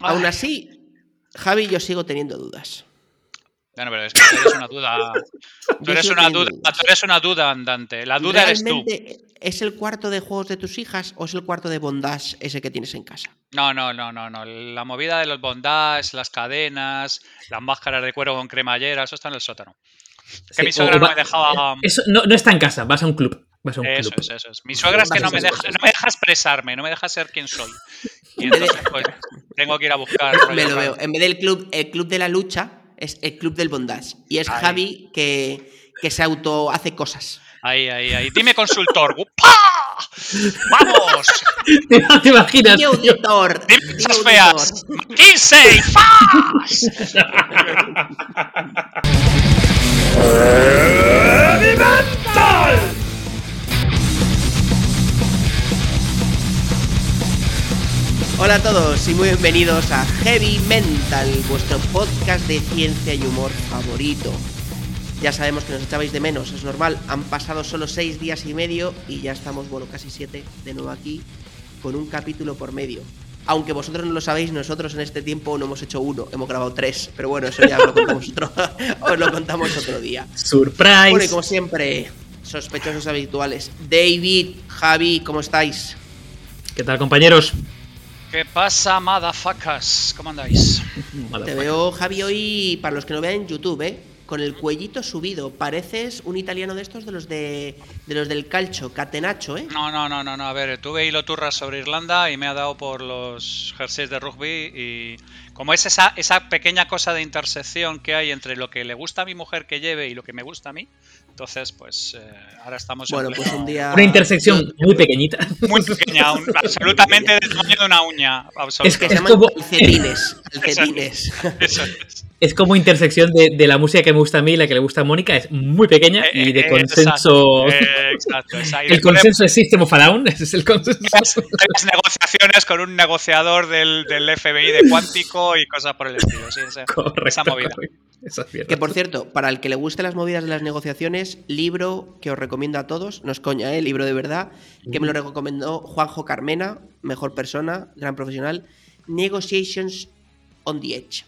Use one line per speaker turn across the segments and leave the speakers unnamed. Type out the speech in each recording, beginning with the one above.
Aún así, Javi, yo sigo teniendo dudas.
Bueno, pero es que tú eres una duda. Tú eres una duda, tú eres una duda andante. La duda eres tú.
¿Realmente ¿Es el cuarto de juegos de tus hijas o es el cuarto de bondage ese que tienes en casa?
No, no, no, no, no. La movida de los bondage, las cadenas, las máscaras de cuero con cremallera, eso está en el sótano. Que
Sí,
mi suegra no me dejaba.
Eso no, no está en casa, vas a un club. Vas a un
Eso
club.
es, eso es. Mi suegra es que no me, deja, no me deja expresarme, no me deja ser quien soy. Y entonces, pues, tengo que ir a buscar.
Me lo veo. En vez del club, el club de la lucha es el club del bondage. Y es
Ahí.
Javi que, que se auto hace cosas.
Ahí, ahí, ahí. Dime consultor. ¡Pah! ¡Vamos!
¿Te, te imaginas?
Dime auditor.
¡Dime
dime
cosas
auditor.
feas! ¡McKinsey! ¡Fas!
Hola a todos y muy bienvenidos a Heavy Mental, vuestro podcast de ciencia y humor favorito. Ya sabemos que nos echabais de menos, es normal. Han pasado solo seis días y medio y ya estamos, bueno, casi siete de nuevo aquí con un capítulo por medio. Aunque vosotros no lo sabéis, nosotros en este tiempo no hemos hecho uno, hemos grabado tres. Pero bueno, eso ya os lo contamos otro, os lo contamos otro día.
Surprise.
Bueno, y como siempre, sospechosos habituales. David, Javi, ¿cómo estáis?
¿Qué tal, compañeros?
¿Qué pasa, motherfuckers? ¿Cómo andáis?
Te veo, Javi, hoy, para los que no vean en YouTube, ¿eh? con el cuellito subido. Pareces un italiano de estos, de los de, de los del calcio, catenacho, ¿eh?
No, no, no, no, no. A ver, tuve hilo turras sobre Irlanda y me ha dado por los jerseys de rugby y como es esa, esa pequeña cosa de intersección que hay entre lo que le gusta a mi mujer que lleve y lo que me gusta a mí, entonces pues eh, ahora estamos en
Bueno,
pleno-
pues un día.
Una intersección muy pequeñita.
muy pequeña, un- absolutamente del tamaño de una uña.
Es que se
Es
llaman
como-
calcetines. Calcetines.
Eso es.
Es como intersección de, de la música que me gusta a mí y la que le gusta a Mónica. Es muy pequeña
Eh,
y de
eh,
consenso.
Exacto, eh, exacto,
el consenso es System of a Down. Ese es el consenso.
las negociaciones con un negociador del, del FBI de cuántico y cosas por el estilo. Sí, esa,
Correcto,
esa movida.
correcto. Eso es cierto.
Que por cierto, para el que le guste las movidas de las negociaciones, libro que os recomiendo a todos, no es coña, ¿eh? libro de verdad, que me lo recomendó Juanjo Carmena, mejor persona, gran profesional, Negotiations on the Edge.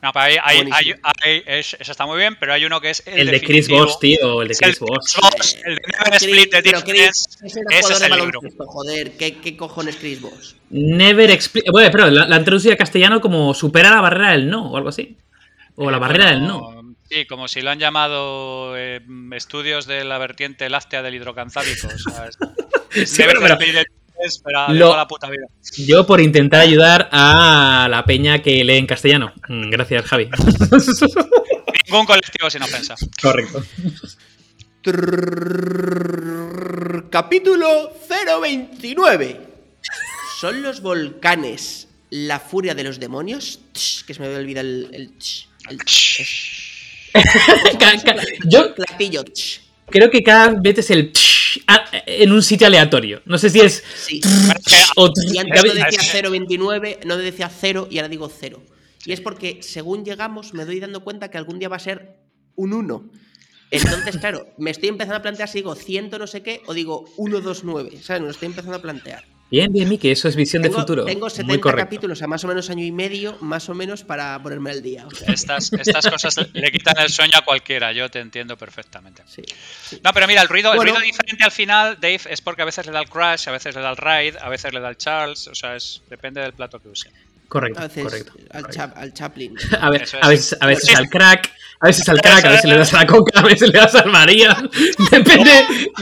No, pero hay, hay-
Buenísimo.
hay- hay- es- eso está muy bien, pero hay uno que es el,
El de Chris. Voss, tío. El de Chris Voss.
El de Never Split the
Pero Chris,
Difference.
ese
es
de
el libro.
joder, ¿qué, qué cojones Chris Voss?
Never explain. Bueno, pero la, la han traducido a castellano como supera la barrera del no o algo así. O la
Eh,
barrera del no.
Sí, como si lo han llamado eh, estudios de la vertiente láctea del hidrocanzálico. o sea, es- es
Sí, pero-
Split pero de
Lo-
toda la puta vida.
Yo por intentar ayudar a la peña que lee en castellano. Mm, Gracias, Javi.
Ningún colectivo sin ofensa.
Correcto.
Trrrr, capítulo 029. ¿Son los volcanes la furia de los demonios? Tsh, que se me había olvidado el... el tsh, el tsh.
Yo
Platillo.
creo que cada vez es el en un sitio aleatorio. No sé si es
Sí.
o
Y antes no decía 029, no decía 0 y ahora digo 0. Y es porque según llegamos me doy dando cuenta que algún día va a ser un 1. Entonces, claro, me estoy empezando a plantear si digo 100 no sé qué o digo 129. ¿Sabes? Me lo estoy empezando a plantear.
Bien, bien, Miki, eso es visión de futuro.
tengo
Muy
70
correcto.
capítulos a más o menos año y medio, más o menos, para ponerme al día. O sea,
Estas, estas cosas le quitan el sueño a cualquiera, yo te entiendo perfectamente.
sí, sí.
No, pero mira, el ruido,
Bueno.
el ruido diferente al final, Dave, es porque a veces le da el crash, a veces le da el ride, a veces le da el Charles, o sea, es, depende del plato que use.
Correcto,
A veces
correcto.
al,
correcto.
Chap- al Chaplin.
A, ver,
es.
a veces, a veces
Sí.
al crack, a veces al crack, a veces le das a la coca, a veces le das al María. Depende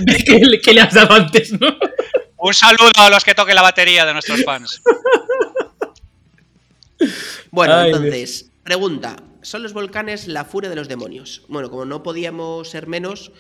de qué, le- qué le has dado antes, ¿no?
Un saludo a los que toquen la batería de nuestros fans.
Bueno,
Ay,
entonces, pregunta. ¿Son los volcanes la furia de los demonios? Bueno, como no podíamos ser menos,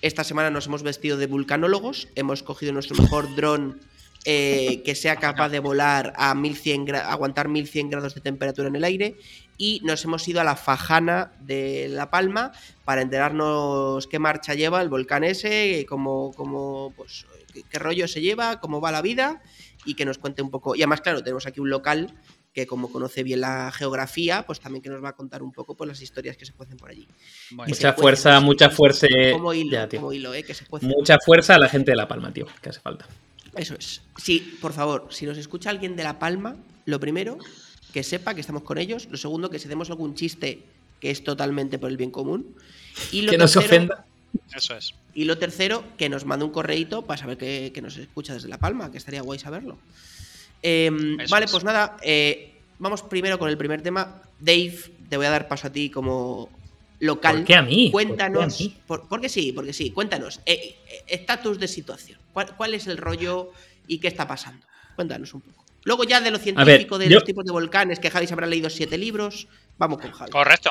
esta semana nos hemos vestido de vulcanólogos, hemos cogido nuestro mejor dron eh, que sea capaz de volar a 1100 gra- aguantar 1100 grados de temperatura en el aire y nos hemos ido a la fajana de La Palma para enterarnos qué marcha lleva el volcán ese, cómo, cómo, pues, qué, qué rollo se lleva, cómo va la vida y que nos cuente un poco. Y además, claro, tenemos aquí un local que como conoce bien la geografía, pues también que nos va a contar un poco pues, las historias que se cuecen por allí.
Bueno,
Mucha
cuecen,
fuerza,
pues,
mucha fuerza.
Como hilo,
Ya, tío.
como hilo, ¿eh? Que se cuecen.
Mucha fuerza a la gente de La Palma, tío, que hace falta.
Eso es. Sí, por favor, si nos escucha alguien de La Palma, lo primero, que sepa que estamos con ellos. Lo segundo, que si hacemos algún chiste que es totalmente por el bien común. Y lo
Que no se
tercero-
ofenda.
Eso es.
Y lo tercero, que nos mande un correíto para saber que, que nos escucha desde La Palma, que estaría guay saberlo.
Eso
vale,
es.
pues nada, eh, vamos primero con el primer tema. Dave, te voy a dar paso a ti como local.
¿Por qué a mí? ¿Por qué a
Cuéntanos,
mí?
por- porque sí, porque sí, cuéntanos. eh, eh, Estatus de situación. ¿Cuál, cuál es el rollo y qué está pasando? Cuéntanos un poco. Luego ya de lo científico, de
yo-
los tipos de volcanes, que Javi se habrá leído siete libros, vamos con Javi.
Correcto.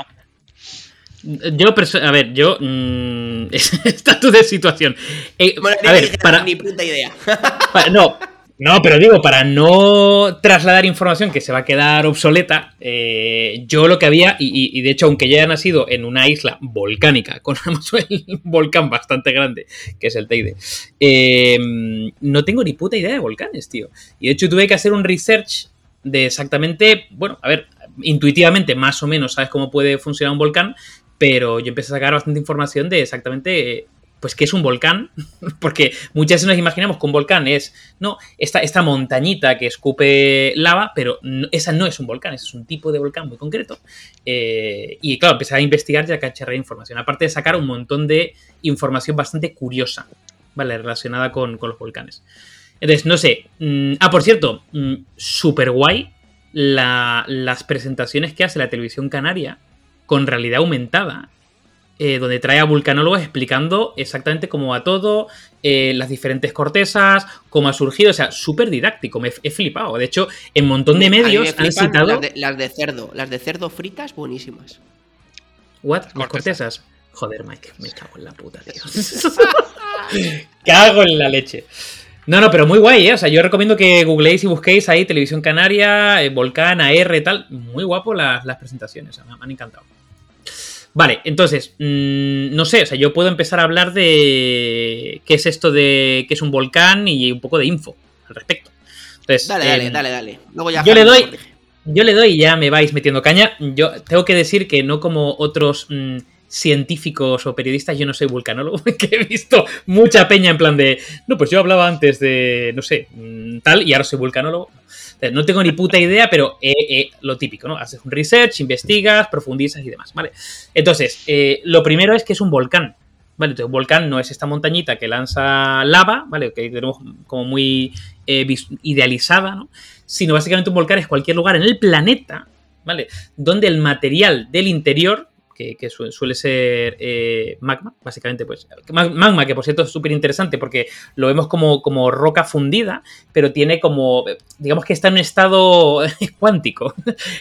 Yo, a ver, yo. mm, estatus de situación. Eh,
Bueno,
a
ni-
ver, para,
ni puta idea.
para- no, no, pero digo, para no trasladar información que se va a quedar obsoleta, eh, yo lo que había, y, de hecho, aunque yo haya nacido en una isla volcánica, con un volcán bastante grande, que es el Teide, eh, no tengo ni puta idea de volcanes, tío. Y de hecho, tuve que hacer un research de exactamente, bueno, a ver, intuitivamente más o menos sabes cómo puede funcionar un volcán, pero yo empecé a sacar bastante información de exactamente, eh, pues, qué es un volcán, porque muchas veces nos imaginamos que un volcán es, no, esta, esta montañita que escupe lava, pero esa no es un volcán, es un tipo de volcán muy concreto. Eh, y claro, empecé a investigar y a cacharrear información, aparte de sacar un montón de información bastante curiosa, ¿vale? Relacionada con, con los volcanes. Entonces, no sé. mm, ah, por cierto, mm, super guay la- las presentaciones que hace la televisión canaria con realidad aumentada, eh, donde trae a vulcanólogos explicando exactamente cómo va todo, eh, las diferentes cortezas, cómo ha surgido, o sea, súper didáctico, me he flipado. De hecho, en un montón de
me
medios han citado...
Las de, las de cerdo. Las de cerdo fritas, buenísimas.
¿What? ¿Las
Cortezas.
cortezas? Joder, Mike, me cago en la puta, tío. cago en la leche. No, no, pero muy guay, ¿eh? O sea, yo recomiendo que googleéis y busquéis ahí Televisión Canaria, eh, Volcán, AR, tal. Muy guapo las, las presentaciones, o sea, me, me han encantado. Vale, entonces, mm, no sé, o sea, yo puedo empezar a hablar de qué es esto de qué es un volcán y un poco de info al respecto. Entonces,
Dale, dale,
em,
dale, dale. Luego ya
yo le doy- yo le doy y ya me vais metiendo caña. Yo tengo que decir que no como otros mm, científicos o periodistas, yo no soy vulcanólogo, que he visto mucha peña en plan de, no, pues yo hablaba antes de, no sé, mm, tal, y ahora soy vulcanólogo. No tengo ni puta idea, pero eh, eh, lo típico, ¿no? Haces un research, investigas, profundizas y demás, ¿vale? Entonces, eh, lo primero es que es un volcán. ¿Vale? Entonces, un volcán no es esta montañita que lanza lava, ¿vale? Que tenemos como muy idealizada, ¿no? Sino básicamente un volcán es cualquier lugar en el planeta, ¿vale? Donde el material del interior, que, que su- suele ser eh, magma, básicamente, pues. ma- Magma, que por cierto es súper interesante porque lo vemos como, como roca fundida, pero tiene como. Digamos que está en un estado cuántico,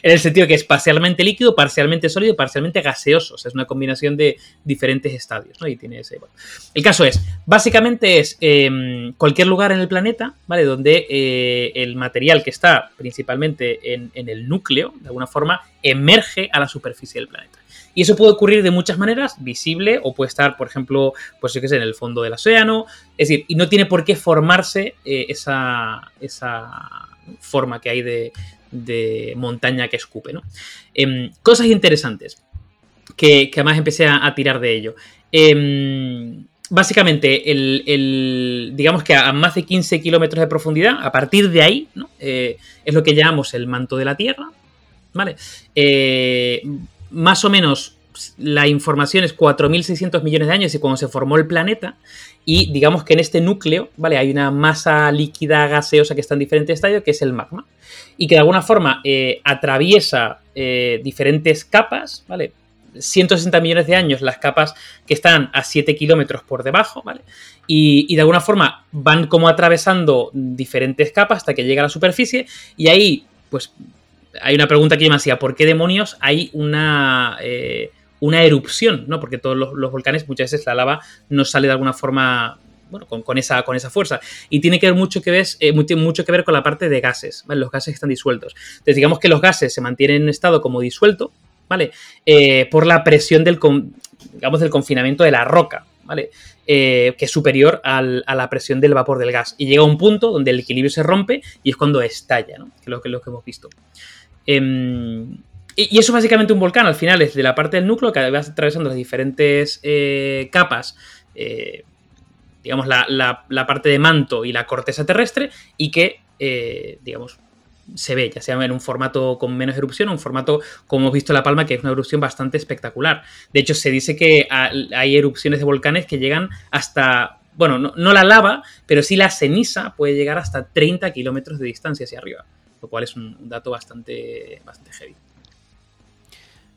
en el sentido que es parcialmente líquido, parcialmente sólido parcialmente gaseoso. O sea, es una combinación de diferentes estadios, ¿no? Y tiene ese. bueno. El caso es, básicamente es eh, cualquier lugar en el planeta, ¿vale? Donde eh, el material que está principalmente en, en el núcleo, de alguna forma, emerge a la superficie del planeta. Y eso puede ocurrir de muchas maneras, visible, o puede estar, por ejemplo, pues yo qué sé, en el fondo del océano. Es decir, y no tiene por qué formarse eh, esa, esa forma que hay de, de montaña que escupe, ¿no? Em, cosas interesantes que, además empecé a, a tirar de ello. Em, básicamente, el, el- digamos que a más de 15 kilómetros de profundidad, a partir de ahí, ¿no? Eh, es lo que llamamos el manto de la Tierra. ¿Vale? Eh, más o menos la información es 4.600 millones de años y cuando se formó el planeta. Y digamos que en este núcleo, ¿vale? Hay una masa líquida gaseosa que está en diferentes estadios, que es el magma. Y que de alguna forma eh, atraviesa eh, diferentes capas, ¿vale? 160 millones de años las capas que están a 7 kilómetros por debajo, ¿vale? Y, y de alguna forma van como atravesando diferentes capas hasta que llega a la superficie y ahí, pues, hay una pregunta que me hacía, ¿por qué demonios hay una, eh, una erupción? ¿no? Porque todos los, volcanes, muchas veces la lava no sale de alguna forma bueno, con, esa, con esa fuerza. Y tiene que ver mucho que, ver, eh, mucho, que ver con la parte de gases, ¿vale? Los gases están disueltos. Entonces, digamos que los gases se mantienen en estado como disuelto, ¿vale? Eh, por la presión del, con, digamos, del confinamiento de la roca, ¿vale? Que es superior al, a la presión del vapor del gas. Y llega un punto donde el equilibrio se rompe y es cuando estalla, ¿no? Que es lo que, lo que hemos visto. Em, y, eso es básicamente un volcán, al final es de la parte del núcleo que va atravesando las diferentes eh, capas, eh, digamos la, parte de manto y la corteza terrestre, y que, eh, digamos, se ve, ya sea en un formato con menos erupción o un formato, como hemos visto en La Palma, que es una erupción bastante espectacular. De hecho, se dice que hay erupciones de volcanes que llegan hasta, bueno, no, la lava, pero sí la ceniza puede llegar hasta 30 kilómetros de distancia hacia arriba, lo cual es un, dato bastante, bastante heavy.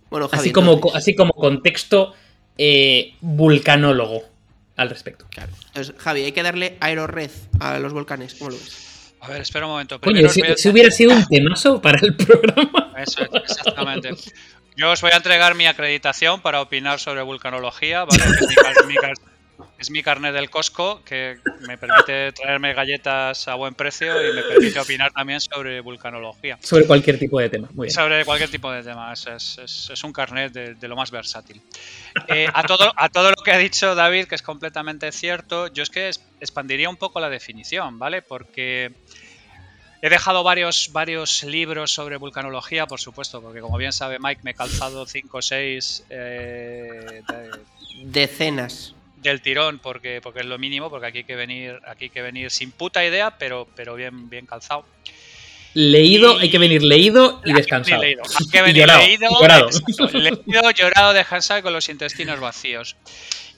Bueno, así, como, así como contexto eh, vulcanólogo al respecto.
Claro. Entonces, Javi, hay que darle aerored a los volcanes, ¿cómo lo ves?
A ver, espera un momento.
si, hubiera sido un temazo para el programa.
Eso, exactamente. Yo os voy a entregar mi acreditación para opinar sobre vulcanología, ¿vale? Es mi carnet del Costco que me permite traerme galletas a buen precio y me permite opinar también sobre vulcanología.
Sobre cualquier tipo de tema. Muy bien.
Sobre cualquier tipo de tema. Es, un carnet de, lo más versátil. Eh, a, todo, a todo lo que ha dicho David, que es completamente cierto, yo es que expandiría un poco la definición, ¿vale? Porque He dejado varios, varios libros sobre vulcanología, por supuesto, porque como bien sabe Mike, me he calzado 5 o 6
decenas
del tirón porque, porque es lo mínimo, porque aquí hay que venir, aquí hay que venir sin puta idea, pero, pero bien, bien calzado.
Leído, hay que venir leído y descansado.
Hay que venir leído, llorado. leído, llorado, descansado y con los intestinos vacíos.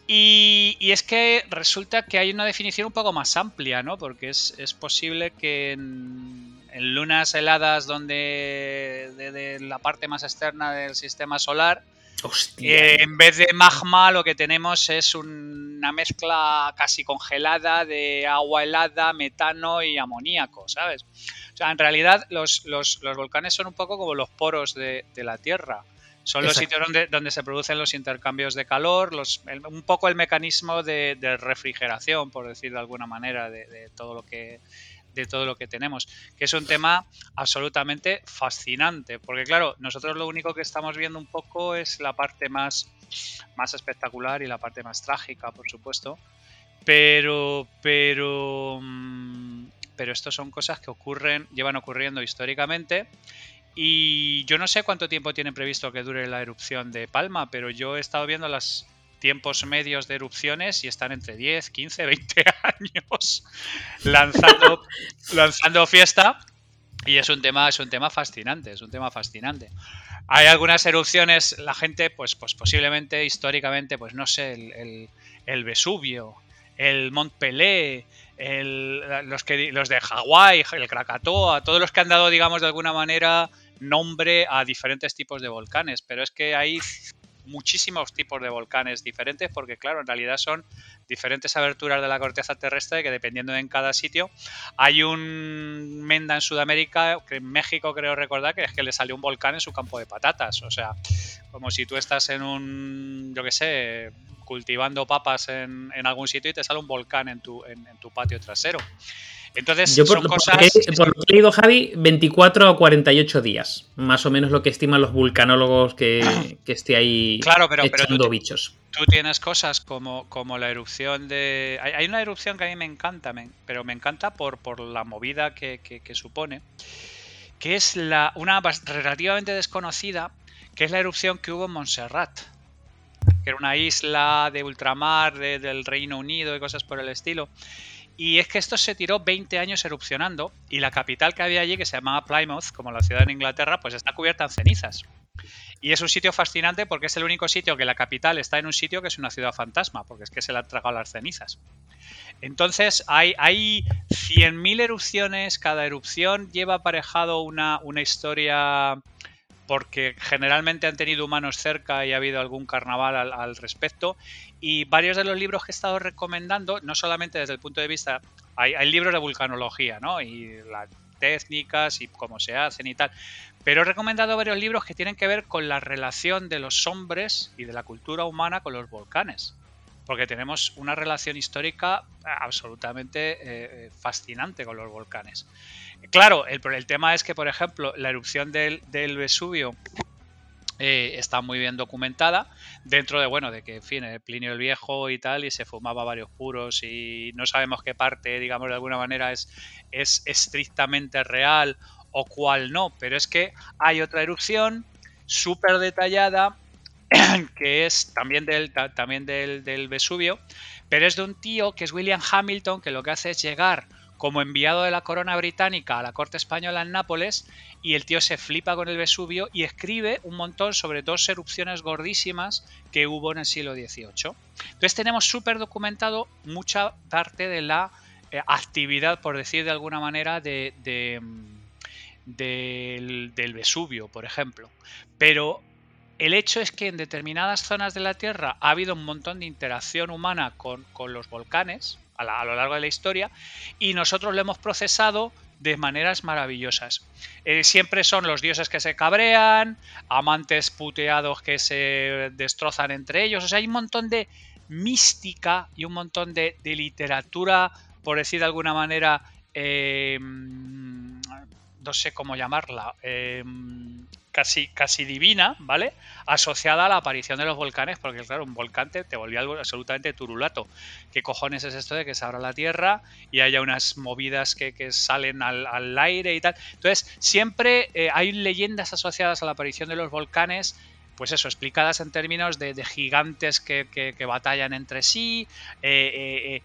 Y, es que resulta que hay una definición un poco más amplia, ¿no? Porque es, posible que en, lunas heladas donde de, la parte más externa del sistema solar eh, en vez de magma lo que tenemos es una mezcla casi congelada de agua helada, metano y amoníaco, ¿sabes? O sea, en realidad los, volcanes son un poco como los poros de, la Tierra. Son los sitios donde, donde, se producen los intercambios de calor, los, un poco el mecanismo de, refrigeración, por decir de alguna manera, de todo lo que de todo lo que tenemos, que es un tema absolutamente fascinante, porque claro, nosotros lo único que estamos viendo un poco es la parte más, más espectacular y la parte más trágica, por supuesto, pero, pero, mm, pero esto son cosas que ocurren, llevan ocurriendo históricamente y yo no sé cuánto tiempo tienen previsto que dure la erupción de Palma, pero yo he estado viendo las tiempos medios de erupciones y están entre 10, 15, 20 años lanzando, lanzando fiesta. Y es un tema, es un tema fascinante, es un tema fascinante. Hay algunas erupciones, la gente, pues, pues posiblemente históricamente, pues no sé, el, el, Vesubio, el Mont Pelé, el, los, que, los de Hawái, el Krakatoa, todos los que han dado, digamos, de alguna manera nombre a diferentes tipos de volcanes. Pero es que hay muchísimos tipos de volcanes diferentes, porque claro, en realidad son diferentes aberturas de la corteza terrestre que dependiendo en cada sitio. Hay un Menda en Sudamérica, en México creo recordar que es que le salió un volcán en su campo de patatas. O sea, como si tú estás en un, yo qué sé, cultivando papas en, algún sitio y te sale un volcán en tu, en tu patio trasero. Entonces, son cosas.
por lo que he leído, Javi, 24 a 48 días. Más o menos lo que estiman los vulcanólogos que, esté ahí
claro, pero,
echando
tú,
bichos.
Tú tienes cosas como, como la erupción de. Hay, una erupción que a mí me encanta, pero me encanta por, por la movida que, supone. Que es la, una relativamente desconocida, que es la erupción que hubo en Montserrat que era una isla de ultramar del Reino Unido y cosas por el estilo. Y es que esto se tiró 20 años erupcionando y la capital que había allí, que se llamaba Plymouth, como la ciudad en Inglaterra, pues está cubierta en cenizas. Y es un sitio fascinante porque es el único sitio que la capital está en un sitio que es una ciudad fantasma, porque es que se le han tragado las cenizas. Entonces hay, hay 100.000 erupciones, cada erupción lleva aparejado una, una historia porque generalmente han tenido humanos cerca y ha habido algún carnaval al, respecto. Y varios de los libros que he estado recomendando, no solamente desde el punto de vista, hay, libros de vulcanología, ¿no? Y las técnicas y cómo se hacen y tal. Pero he recomendado varios libros que tienen que ver con la relación de los hombres y de la cultura humana con los volcanes. Porque tenemos una relación histórica absolutamente eh, fascinante con los volcanes. Claro, el, el, tema es que, por ejemplo, la erupción del, Vesubio eh, está muy bien documentada dentro de bueno de que en fin Plinio el Viejo y tal y se fumaba varios puros y no sabemos qué parte digamos de alguna manera es, es estrictamente real o cuál no pero es que hay otra erupción súper detallada que es también del también del, del Vesubio pero es de un tío que es William Hamilton que lo que hace es llegar como enviado de la corona británica a la corte española en Nápoles y el tío se flipa con el Vesubio y escribe un montón sobre dos erupciones gordísimas que hubo en el siglo XVIII. Entonces tenemos súper documentado mucha parte de la eh, actividad, por decir de alguna manera, de, del, del Vesubio, por ejemplo. Pero el hecho es que en determinadas zonas de la Tierra ha habido un montón de interacción humana con, los volcanes a, lo largo de la historia y nosotros lo hemos procesado de maneras maravillosas. Eh, siempre son los dioses que se cabrean, amantes puteados que se destrozan entre ellos. O sea, hay un montón de mística y un montón de, literatura, por decir de alguna manera, eh, no sé cómo llamarla, eh, casi, casi divina, ¿vale? Asociada a la aparición de los volcanes, porque claro, un volcán te, volvía algo absolutamente turulato. ¿Qué cojones es esto de que se abra la Tierra y haya unas movidas que, salen al, aire y tal? Entonces, siempre eh, hay leyendas asociadas a la aparición de los volcanes pues eso, explicadas en términos de, gigantes que, batallan entre sí, eh, eh,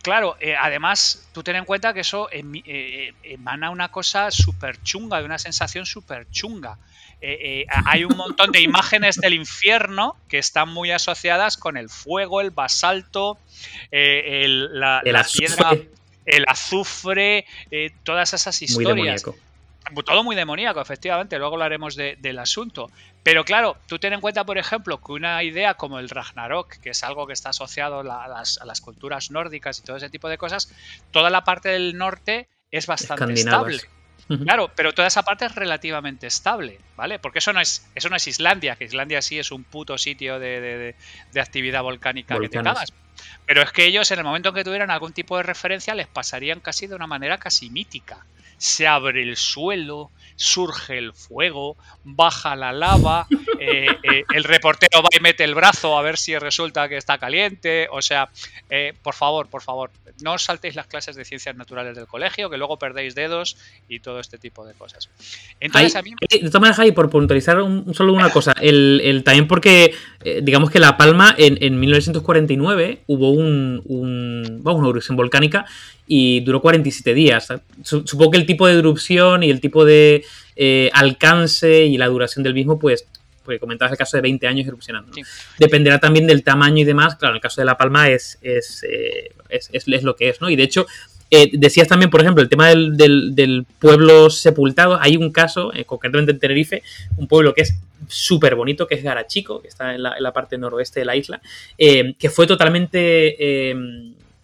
Claro, además, tú ten en cuenta que eso emana una cosa súper chunga, de una sensación súper chunga. Hay un montón de imágenes del infierno que están muy asociadas con el fuego, el basalto, la, piedra, el azufre, todas esas historias. Todo muy demoníaco, efectivamente. Luego hablaremos del asunto. Pero claro, tú ten en cuenta, por ejemplo, que una idea como el Ragnarok, que es algo que está asociado a las, culturas nórdicas y todo ese tipo de cosas, toda la parte del norte es bastante estable. Claro, pero toda esa parte es relativamente estable, ¿vale? Porque eso no es, eso no es Islandia, que Islandia sí es un puto sitio de, actividad volcánica que te cagas. Pero es que ellos, en el momento en que tuvieran algún tipo de referencia, les pasarían casi de una manera casi mítica se abre el suelo, surge el fuego, baja la lava, eh, eh, el reportero va y mete el brazo a ver si resulta que está caliente. O sea, eh, por favor, por favor, no os saltéis las clases de ciencias naturales del colegio, que luego perdéis dedos y todo este tipo de cosas.
Entonces, a mí... De todas maneras, por puntualizar solo una cosa, el, también porque, digamos que La Palma en, 1949 hubo un, un, una erupción volcánica y duró 47 días. Supongo que el tipo de erupción y el tipo de eh, alcance y la duración del mismo, pues, porque comentabas el caso de 20 años erupcionando. Dependerá también del tamaño y demás. Claro, en el caso de La Palma es, es, eh, lo que es, ¿no? Y de hecho, eh, decías también, por ejemplo, el tema del, pueblo sepultado. Hay un caso, concretamente en Tenerife, un pueblo que es súper bonito, que es Garachico, que está en la, parte noroeste de la isla, que fue totalmente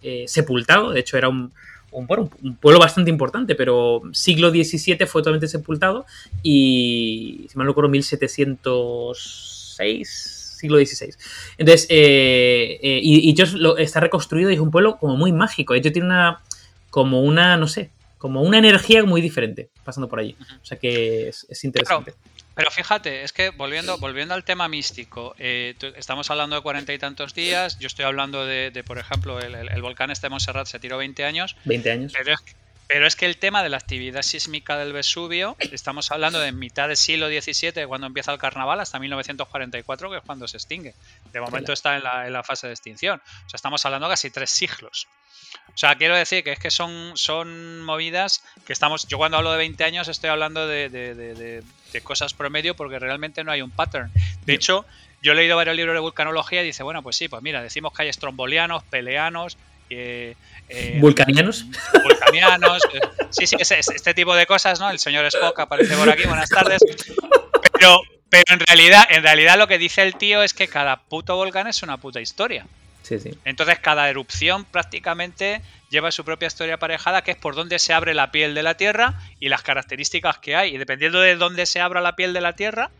eh, sepultado. De hecho, era un, un, pueblo bastante importante, pero siglo XVII fue totalmente sepultado y, si mal no recuerdo, 1706, siglo XVI. Entonces, eh, eh, y, y lo, está reconstruido y es un pueblo como muy mágico. Hecho, tiene una, como una, no sé, como una energía muy diferente pasando por allí. O sea que es, interesante.
Pero fíjate, es que volviendo, volviendo al tema místico, eh, estamos hablando de cuarenta y tantos días, yo estoy hablando de, por ejemplo, el, volcán este de Montserrat se tiró 20 años.
20 años.
Pero es, que el tema de la actividad sísmica del Vesubio, estamos hablando de mitad del siglo XVII, cuando empieza el carnaval, hasta 1944, que es cuando se extingue. De momento está en la, en la fase de extinción. O sea, estamos hablando casi tres siglos. O sea, quiero decir que es que son, son movidas que estamos. Yo cuando hablo de 20 años estoy hablando de, cosas promedio porque realmente no hay un pattern. De hecho, yo he leído varios libros de vulcanología y dice, bueno, pues sí, pues mira, decimos que hay estrombolianos, peleanos. Eh,
eh, ¿Vulcanianos?
Vulcanianos. Eh, sí, sí, este tipo de cosas, ¿no? El señor Spock aparece por aquí, buenas tardes. Pero, pero en realidad, en realidad lo que dice el tío es que cada puto volcán es una puta historia. Entonces cada erupción prácticamente lleva su propia historia aparejada, que es por dónde se abre la piel de la Tierra y las características que hay. Y dependiendo de dónde se abra la piel de la Tierra,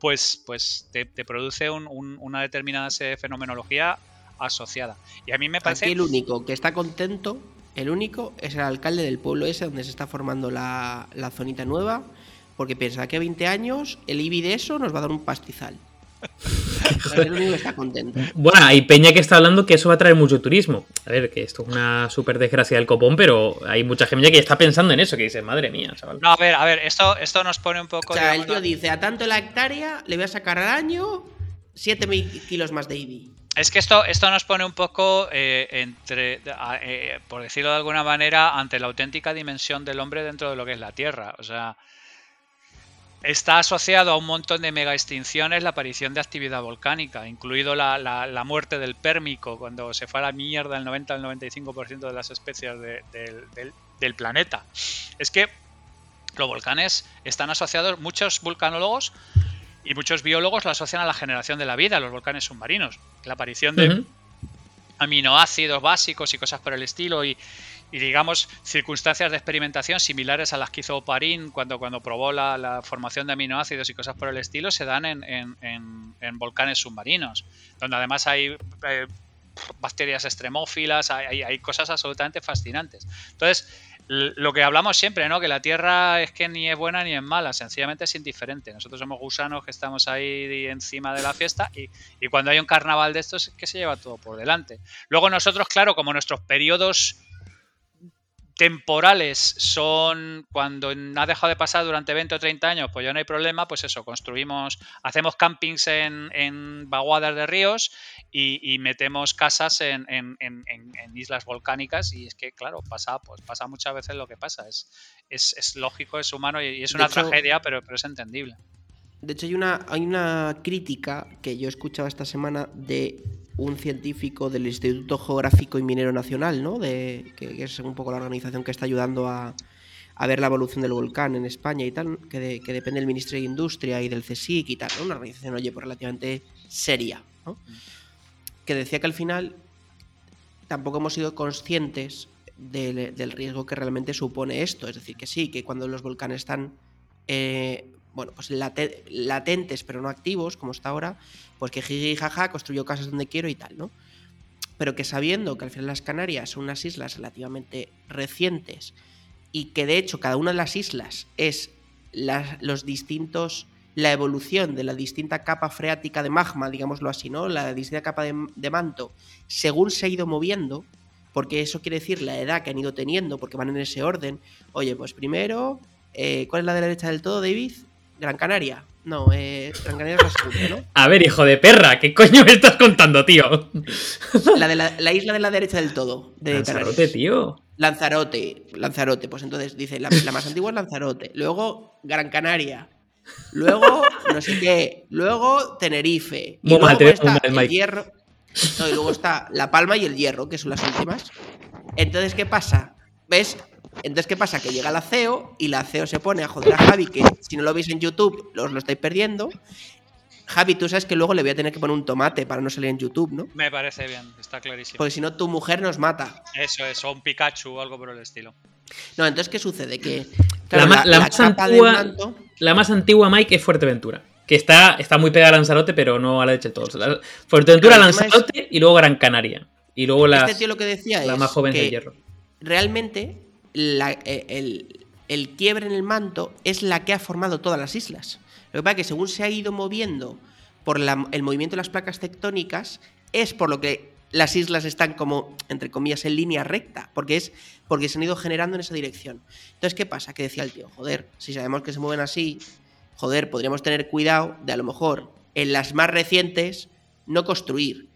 pues, pues te, produce una determinada fenomenología asociada. Y a mí me parece...
Aquí el único que está contento, el único, es el alcalde del pueblo ese donde se está formando la, la zonita nueva, porque piensa que a 20 años el IBI de eso nos va a dar un pastizal.
Bueno, hay Peña que está hablando que eso va a traer mucho turismo. A ver, que esto es una súper desgracia del copón, pero hay mucha gente que está pensando en eso, que dice, madre mía, chaval.
No, a ver, a ver, esto, esto nos pone un poco.
O sea, el tío dice, a tanto la hectárea le voy a sacar al año 7.000 kilos más de IBI.
Es que esto, esto nos pone un poco eh, entre, eh, por decirlo de alguna manera, ante la auténtica dimensión del hombre dentro de lo que es la Tierra. O sea, está asociado a un montón de mega extinciones la aparición de actividad volcánica, incluido la, muerte del pérmico, cuando se fue a la mierda el 90 al 95% de las especies del planeta. Es que los volcanes están asociados, muchos vulcanólogos y muchos biólogos lo asocian a la generación de la vida, los volcanes submarinos. La aparición de aminoácidos básicos y cosas por el estilo y, digamos, circunstancias de experimentación similares a las que hizo Parín cuando, cuando probó la, formación de aminoácidos y cosas por el estilo, se dan en, volcanes submarinos, donde además hay eh, bacterias extremófilas, hay, hay, cosas absolutamente fascinantes. Entonces, lo que hablamos siempre, ¿no? Que la Tierra es que ni es buena ni es mala, sencillamente es indiferente. Nosotros somos gusanos que estamos ahí encima de la fiesta y, y cuando hay un carnaval de estos es que se lleva todo por delante. Luego nosotros, claro, como nuestros periodos temporales son cuando ha dejado de pasar durante 20 o 30 años, pues ya no hay problema, pues eso, construimos, hacemos campings en, en vaguadas de ríos y, metemos casas en, islas volcánicas y es que, claro, pasa, pues pasa muchas veces lo que pasa, es, es, lógico, es humano y, es una tragedia, pero, pero es entendible.
De hecho, hay una, hay una crítica que yo he escuchado esta semana de un científico del Instituto Geográfico y Minero Nacional, ¿no? De, que, es un poco la organización que está ayudando a, ver la evolución del volcán en España y tal, que, depende del Ministerio de Industria y del CSIC y tal, una organización, oye, pues relativamente seria, ¿no? Que decía que al final tampoco hemos sido conscientes del, riesgo que realmente supone esto. Es decir, que sí, que cuando los volcanes están eh, bueno, pues latentes pero no activos, como está ahora, pues que jiji jaja construyó casas donde quiero y tal, ¿no? Pero que sabiendo que al final las Canarias son unas islas relativamente recientes y que de hecho cada una de las islas es los distintos la evolución de la distinta capa freática de magma, digámoslo así, ¿no? La distinta capa de, de, manto, según se ha ido moviendo, porque eso quiere decir la edad que han ido teniendo, porque van en ese orden. Oye, pues primero, eh, ¿cuál es la de la derecha del todo, David? Gran Canaria. No, eh, Gran Canaria es la segunda, ¿no?
A ver, hijo de perra, ¿qué coño me estás contando, tío?
La de la, isla de la derecha del todo, de
Lanzarote, tío.
Lanzarote, Lanzarote, pues entonces dice, la, más antigua es Lanzarote, luego Gran Canaria, luego no sé qué, luego Tenerife, y luego está el Hierro, y luego está La Palma y el Hierro, que son las últimas. Entonces, ¿qué pasa? ¿Ves? Entonces, ¿qué pasa? Que llega la CEO y la CEO se pone a joder a Javi, que si no lo veis en YouTube, os lo estáis perdiendo. Javi, tú sabes que luego le voy a tener que poner un tomate para no salir en YouTube, ¿no?
Me parece bien, está clarísimo.
Porque si no, tu mujer nos mata.
Eso es, o un Pikachu o algo por el estilo.
No, entonces, ¿qué sucede? Que
la, más antigua, la más antigua, Mike, es Fuerteventura. Que está, está muy pegada a Lanzarote, pero no a la de todos. Fuerteventura, Lanzarote y luego Gran Canaria. Y luego la,
este tío lo que decía
la más joven de hierro.
Realmente eh, el, quiebre en el manto es la que ha formado todas las islas. Lo que pasa es que según se ha ido moviendo por el movimiento de las placas tectónicas, es por lo que las islas están como, entre comillas, en línea recta, porque es porque se han ido generando en esa dirección. Entonces, ¿qué pasa? Que decía el tío, joder, si sabemos que se mueven así, joder, podríamos tener cuidado de a lo mejor en las más recientes no construir,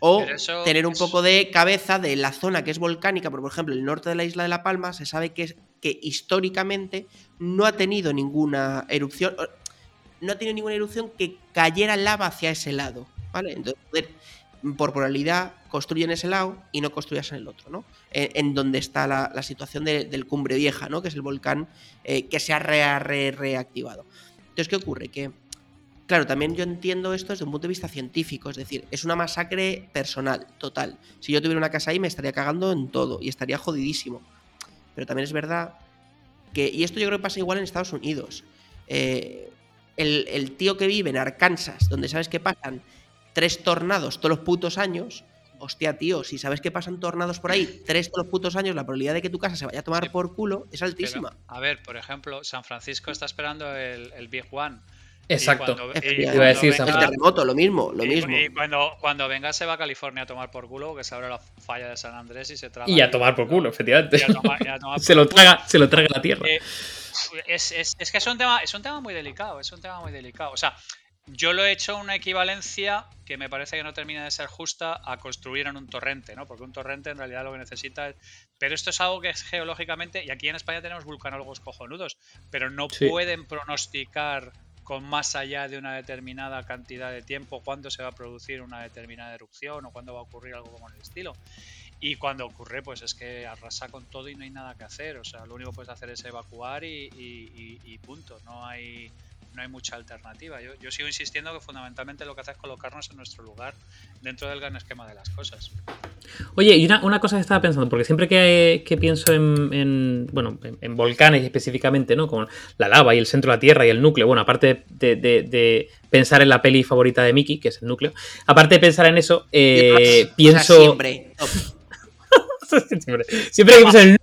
o tener un poco de cabeza de la zona que es volcánica, por ejemplo, el norte de la isla de La Palma, se sabe que, que históricamente no ha tenido ninguna erupción, no ha tenido ninguna erupción que cayera lava hacia ese lado, ¿vale? Entonces, por probabilidad, construyen ese lado y no construyas en el otro, ¿no? En, donde está la, situación del Cumbre Vieja, ¿no? Que es el volcán eh, que se ha reactivado. Entonces, ¿qué ocurre? Que Claro, también yo entiendo esto desde un punto de vista científico, es decir, es una masacre personal, total. Si yo tuviera una casa ahí me estaría cagando en todo y estaría jodidísimo. Pero también es verdad que, y esto yo creo que pasa igual en Estados Unidos, eh, el, tío que vive en Arkansas, donde sabes que pasan tres tornados todos los putos años, hostia, tío, si sabes que pasan tornados por ahí tres todos los putos años, la probabilidad de que tu casa se vaya a tomar por culo es altísima.
a ver, por ejemplo, San Francisco está esperando el, el Big One
Exacto.
iba a decir el terremoto, lo mismo, lo mismo.
Y cuando, cuando venga se va a California a tomar por culo, que se abre la falla de San Andrés y se traga.
Y a tomar por culo, efectivamente. se, lo traga, se lo traga la tierra.
Eh, es, es, es, que es un, tema, es un tema muy delicado, es un tema muy delicado. O sea, yo lo he hecho una equivalencia que me parece que no termina de ser justa a construir en un torrente, ¿no? Porque un torrente en realidad lo que necesita es... Pero esto es algo que es geológicamente, y aquí en España tenemos vulcanólogos cojonudos, pero no pueden pronosticar con más allá de una determinada cantidad de tiempo cuándo se va a producir una determinada erupción o cuándo va a ocurrir algo como el estilo. Y cuando ocurre, pues es que arrasa con todo y no hay nada que hacer. O sea, lo único que puedes hacer es evacuar y, y punto. No hay no hay mucha alternativa. Yo, yo, sigo insistiendo que fundamentalmente lo que hace es colocarnos en nuestro lugar dentro del gran esquema de las cosas.
Oye, y una, una cosa que estaba pensando, porque siempre que, que pienso en, bueno, en, volcanes específicamente, ¿no? Como la lava y el centro de la Tierra y el núcleo, bueno, aparte de, de, pensar en la peli favorita de Mickey, que es el núcleo, aparte de pensar en eso, eh, pienso... siempre. siempre, que pienso en el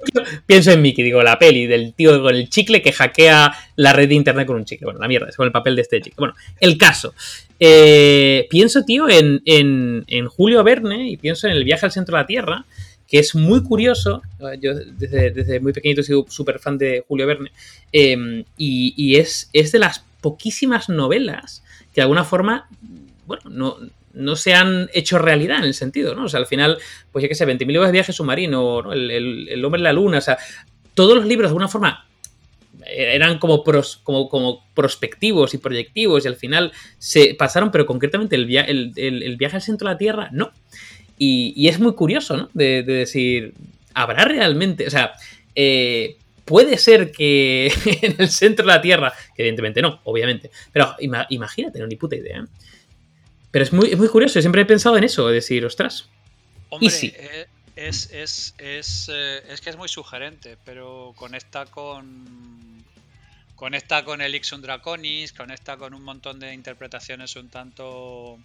pienso en Mickey, digo, la peli del tío con el chicle que hackea la red de internet con un chicle. Bueno, la mierda, es con el papel de este chicle. Bueno, el caso. Eh, pienso, tío, en, Julio Verne y pienso en el viaje al centro de la Tierra, que es muy curioso. Yo desde, muy pequeñito he sido súper fan de Julio Verne. Em, y, es, es de las poquísimas novelas que de alguna forma, bueno, no, no se han hecho realidad en el sentido, ¿no? O sea, al final, pues ya que sé, 20.000 horas de viaje submarino, ¿no? el, hombre en la luna, o sea, todos los libros de alguna forma eran como, como, como prospectivos y proyectivos y al final se pasaron, pero concretamente el, el, viaje al centro de la Tierra, no. Y, es muy curioso, ¿no? De, decir, ¿habrá realmente, o sea, eh, puede ser que en el centro de la Tierra, evidentemente no, obviamente, pero imagínate, no ni puta idea, ¿eh? Pero es muy, es muy curioso, siempre he pensado en eso, decir, ostras.
Hombre, eh, es, es, es, eh, es, que es muy sugerente, pero conecta con. Conecta con el Ixun Draconis, conecta con un montón de interpretaciones un tanto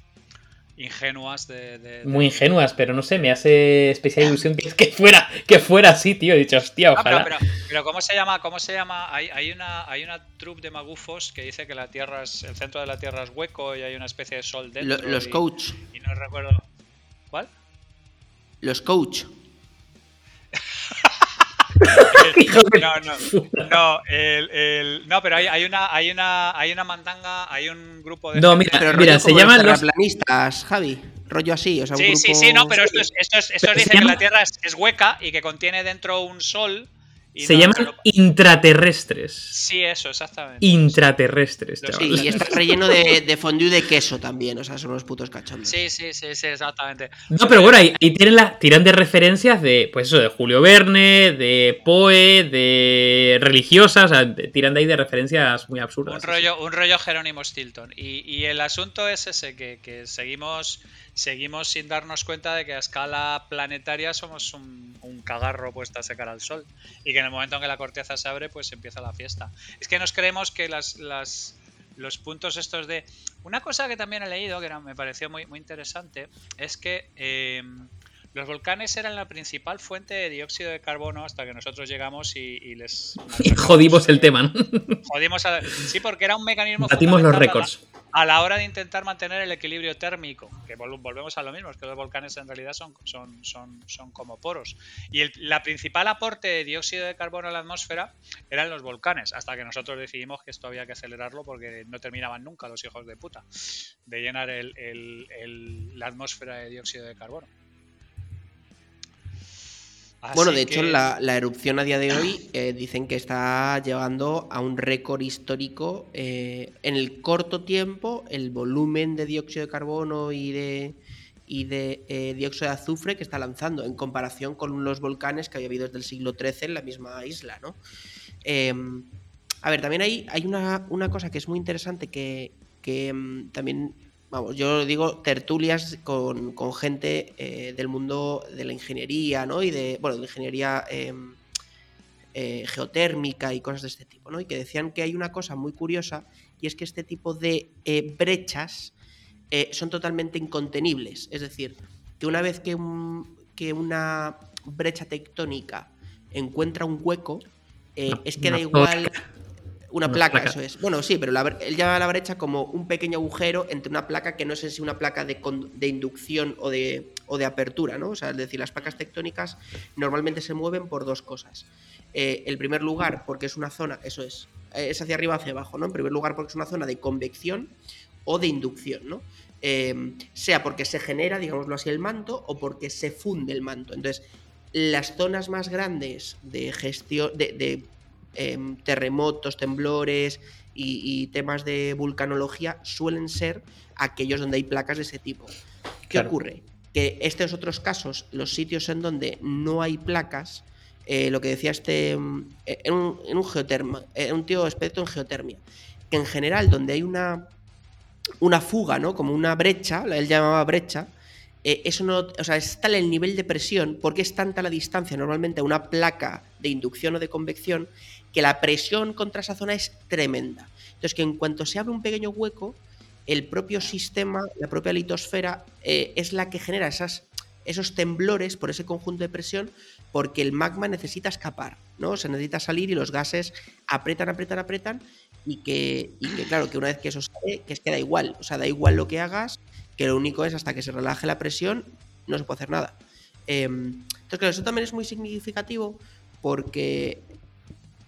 ingenuas de,
Muy ingenuas, pero no sé, me hace especial ilusión que, fuera, que fuera así, tío. He dicho, hostia, ojalá.
pero, ¿cómo se llama? ¿Cómo se llama? Hay, hay, una, hay una troupe de magufos que dice que la Tierra es, el centro de la Tierra es hueco y hay una especie de sol dentro.
los coach.
Y no recuerdo. ¿Cuál?
Los coach.
no, no, no, el, no, pero hay, hay, una, hay una, hay una mandanga, hay un grupo de.
No, mira, mira se llaman los
planistas, Javi. Rollo así, o sea, un
sí,
grupo...
sí, sí, no, pero esto, es, esto, es, esto dice que la Tierra es, es, hueca y que contiene dentro un sol
se llaman intraterrestres.
Sí, eso, exactamente.
Intraterrestres,
Sí, y está relleno de, de fondue de queso también, o sea, son unos putos cachondos.
Sí, sí, sí, sí exactamente.
No, pero bueno, ahí, tienen la, tiran de referencias de, pues eso, de Julio Verne, de Poe, de religiosas, o sea, tiran de ahí de referencias muy absurdas.
Un rollo, un rollo Jerónimo Stilton. Y, y el asunto es ese, que, que seguimos seguimos sin darnos cuenta de que a escala planetaria somos un, cagarro puesta a secar al sol y que en el momento en que la corteza se abre pues empieza la fiesta. Es que nos creemos que las, los puntos estos de... Una cosa que también he leído que me pareció muy, muy interesante es que eh, los volcanes eran la principal fuente de dióxido de carbono hasta que nosotros llegamos y, les...
jodimos el tema, ¿no?
Jodimos Sí, porque era un mecanismo...
Batimos los récords.
A la, hora de intentar mantener el equilibrio térmico, que volvemos a lo mismo, es que los volcanes en realidad son, como poros. Y el la principal aporte de dióxido de carbono a la atmósfera eran los volcanes, hasta que nosotros decidimos que esto había que acelerarlo porque no terminaban nunca los hijos de puta de llenar la atmósfera de dióxido de carbono
bueno, de hecho, la, erupción a día de hoy eh, dicen que está llevando a un récord histórico eh, en el corto tiempo el volumen de dióxido de carbono y de, y de eh, dióxido de azufre que está lanzando en comparación con los volcanes que había habido desde el siglo XIII en la misma isla, ¿no? Em, a ver, también hay, hay una, una, cosa que es muy interesante que, que em, también vamos, yo digo tertulias con, gente eh, del mundo de la ingeniería, ¿no? Y de, bueno, de ingeniería em, eh, geotérmica y cosas de este tipo, ¿no? Y que decían que hay una cosa muy curiosa y es que este tipo de eh, brechas son totalmente incontenibles. Es decir, que una vez que, que una brecha tectónica encuentra un hueco, es que da igual... Una, placa, eso es. Bueno, sí, pero él llama la brecha como un pequeño agujero entre una placa que no sé si una placa de, inducción o de, o de apertura, ¿no? O sea, es decir, las placas tectónicas normalmente se mueven por dos cosas. Eh, el primer lugar, porque es una zona, eso es, eh, es hacia arriba hacia abajo, ¿no? En primer lugar, porque es una zona de convección o de inducción, ¿no? Em, sea porque se genera, digámoslo así, el manto o porque se funde el manto. Entonces, las zonas más grandes de gestión, de, em, terremotos, temblores y, temas de vulcanología suelen ser aquellos donde hay placas de ese tipo. ¿Qué ocurre? Que estos otros casos, los sitios en donde no hay placas, eh, lo que decía este, em, en un, en un geoterma, en un tío experto en geotermia, que en general donde hay una una fuga, ¿no? Como una brecha, él llamaba brecha. Eh, eso no, o sea, es tal el nivel de presión, porque es tanta la distancia normalmente a una placa de inducción o de convección, que la presión contra esa zona es tremenda. Entonces, que en cuanto se abre un pequeño hueco, el propio sistema, la propia litosfera, eh, es la que genera esos temblores por ese conjunto de presión, porque el magma necesita escapar, ¿no? Se necesita salir y los gases apretan, apretan, apretan, y que, claro, que una vez que eso sale, que es que da igual, o sea, da igual lo que hagas, que lo único es hasta que se relaje la presión, no se puede hacer nada. Em, entonces, claro, eso también es muy significativo porque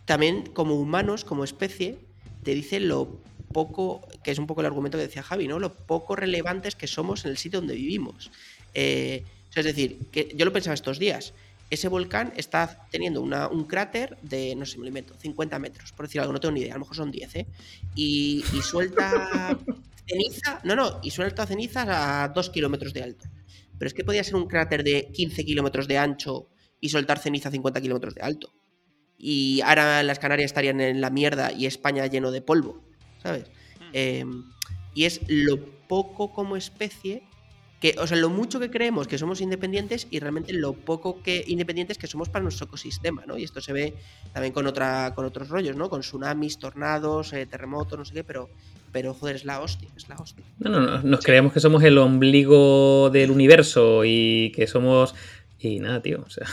también como humanos, como especie, te dice lo poco, que es un poco el argumento que decía Javi, ¿no? Lo poco relevantes que somos en el sitio donde vivimos. Eh, es decir, que yo lo pensaba estos días ese volcán está teniendo un cráter de, no sé, me lo invento, 50 metros, por decir algo, no tengo ni idea, a lo mejor son 10, ¿eh? Y, suelta ceniza, no, no, y suelta cenizas a 2 kilómetros de alto. Pero es que podía ser un cráter de 15 kilómetros de ancho y soltar ceniza a 50 kilómetros de alto. Y ahora las Canarias estarían en la mierda y España lleno de polvo, ¿sabes? Hmm. Em, y es lo poco como especie que, o sea, lo mucho que creemos que somos independientes y realmente lo poco que independientes que somos para nuestro ecosistema, ¿no? Y esto se ve también con otra, con otros rollos, ¿no? Con tsunamis, tornados, eh, terremotos, no sé qué, pero, pero joder, es la hostia, es la hostia.
No, no, no, nos creemos que somos el ombligo del universo y que somos y nada, tío. O sea.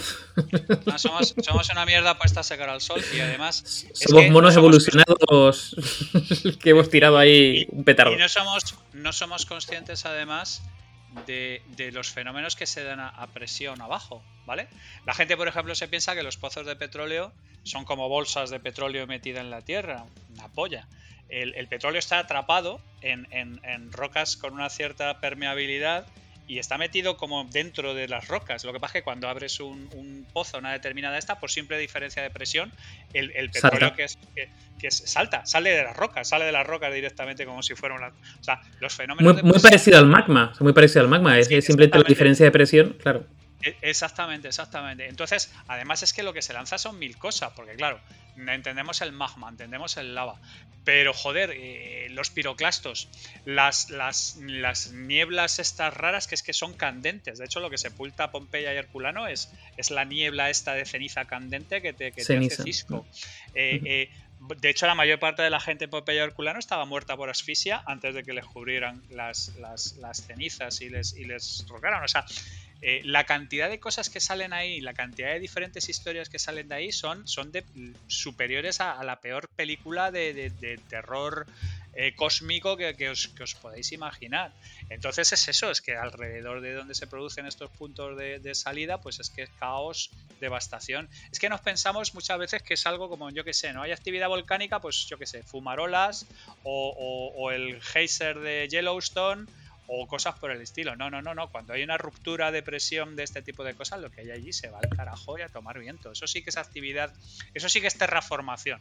somos, somos, una mierda puesta a secar al sol y además.
Somos monos evolucionados que hemos tirado ahí un petardo.
Y no somos, no somos conscientes, además, de, los fenómenos que se dan a, presión abajo, ¿vale? La gente, por ejemplo, se piensa que los pozos de petróleo son como bolsas de petróleo metida en la tierra, una polla. El, petróleo está atrapado en, en rocas con una cierta permeabilidad y está metido como dentro de las rocas. Lo que pasa es que cuando abres un, pozo, una determinada esta, por simple diferencia de presión, el, petróleo que es, que, salta, sale de las rocas, sale de las rocas directamente como si fuera una. O sea, los fenómenos.
Muy, parecido al magma, muy parecido al magma, es simplemente la diferencia de presión, claro.
E, exactamente, exactamente. Entonces, además es que lo que se lanza son mil cosas, porque claro, entendemos el magma, entendemos el lava, pero joder, eh, los piroclastos, las, las, las, nieblas estas raras que es que son candentes. De hecho, lo que sepulta Pompeya y Herculano es, es la niebla esta de ceniza candente que te, que te hace cisco. Eh, eh, de hecho, la mayor parte de la gente en Pompeya y Herculano estaba muerta por asfixia antes de que les cubrieran las, las, las cenizas y les, y les rogaran. O sea, eh, la cantidad de cosas que salen ahí, la cantidad de diferentes historias que salen de ahí son, son de, superiores a, la peor película de, terror eh, cósmico que, os, que, podéis imaginar. Entonces es eso, es que alrededor de donde se producen estos puntos de, salida, pues es que es caos, devastación. Es que nos pensamos muchas veces que es algo como, yo que sé, no hay actividad volcánica, pues yo que sé, fumarolas o, o el geyser de Yellowstone o cosas por el estilo. No, no, no, no. Cuando hay una ruptura de presión de este tipo de cosas, lo que hay allí se va al carajo y a tomar viento. Eso sí que es actividad, eso sí que es terraformación.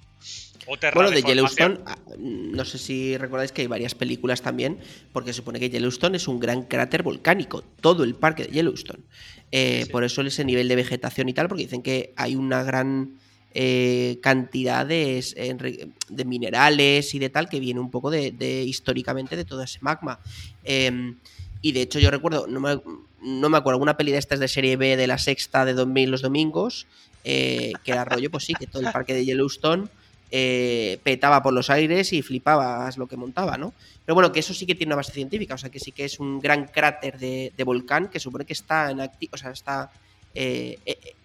O bueno, de Yellowstone, ah, no sé si recordáis que hay varias películas también, porque se supone que Yellowstone es un gran cráter volcánico, todo el parque de Yellowstone. Eh, por eso ese nivel de vegetación y tal, porque dicen que hay una gran eh, cantidades de minerales y de tal que viene un poco de, históricamente de todo ese magma. Em, y de hecho yo recuerdo, no me, no me acuerdo, alguna peli de estas de serie B de la sexta de 2000 los domingos, eh, que era rollo, pues sí, que todo el parque de Yellowstone eh, petaba por los aires y flipabas lo que montaba, ¿no? Pero bueno, que eso sí que tiene una base científica, o sea, que sí que es un gran cráter de, volcán que supone que está en activo, o sea, está eh,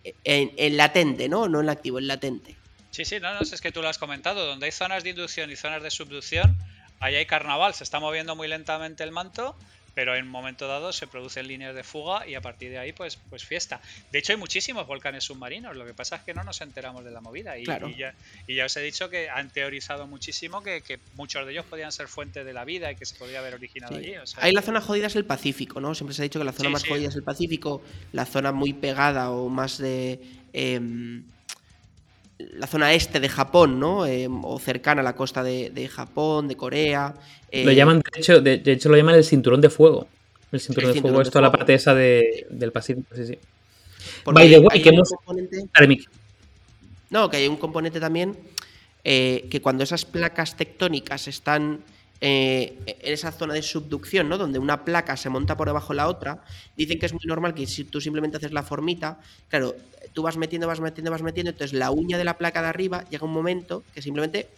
eh, en, latente, ¿no? No en activo, en latente.
Sí, sí, no, no, es que tú lo has comentado. Donde hay zonas de inducción y zonas de subducción, ahí hay carnaval. Se está moviendo muy lentamente el manto, pero en un momento dado se producen líneas de fuga y a partir de ahí pues, pues fiesta. De hecho hay muchísimos volcanes submarinos, lo que pasa es que no nos enteramos de la movida y,
Claro.
y ya, y ya os he dicho que han teorizado muchísimo que, que muchos de ellos podían ser fuente de la vida y que se podía haber originado
Sí.
allí. o sea
Ahí la zona jodida es el Pacífico, ¿no? Siempre se ha dicho que la zona
Sí,
más
sí.
jodida es el Pacífico, la zona muy pegada o más de... em, la zona este de Japón, ¿no? Em, o cercana a la costa de, de Japón, de Corea. eh,
Lo llaman, de hecho, de, de hecho, lo llaman el cinturón de fuego. El cinturón
El
de
cinturón
fuego es toda la parte esa de- del Pacífico, sí, sí.
porque
by the way, que hemos-
componente-. No, que hay un componente también eh, que cuando esas placas tectónicas están eh, en esa zona de subducción, ¿no? Donde una placa se monta por debajo de la otra, dicen que es muy normal que si tú simplemente haces la formita, claro, tú vas metiendo, vas metiendo, vas metiendo, entonces la uña de la placa de arriba llega un momento que simplemente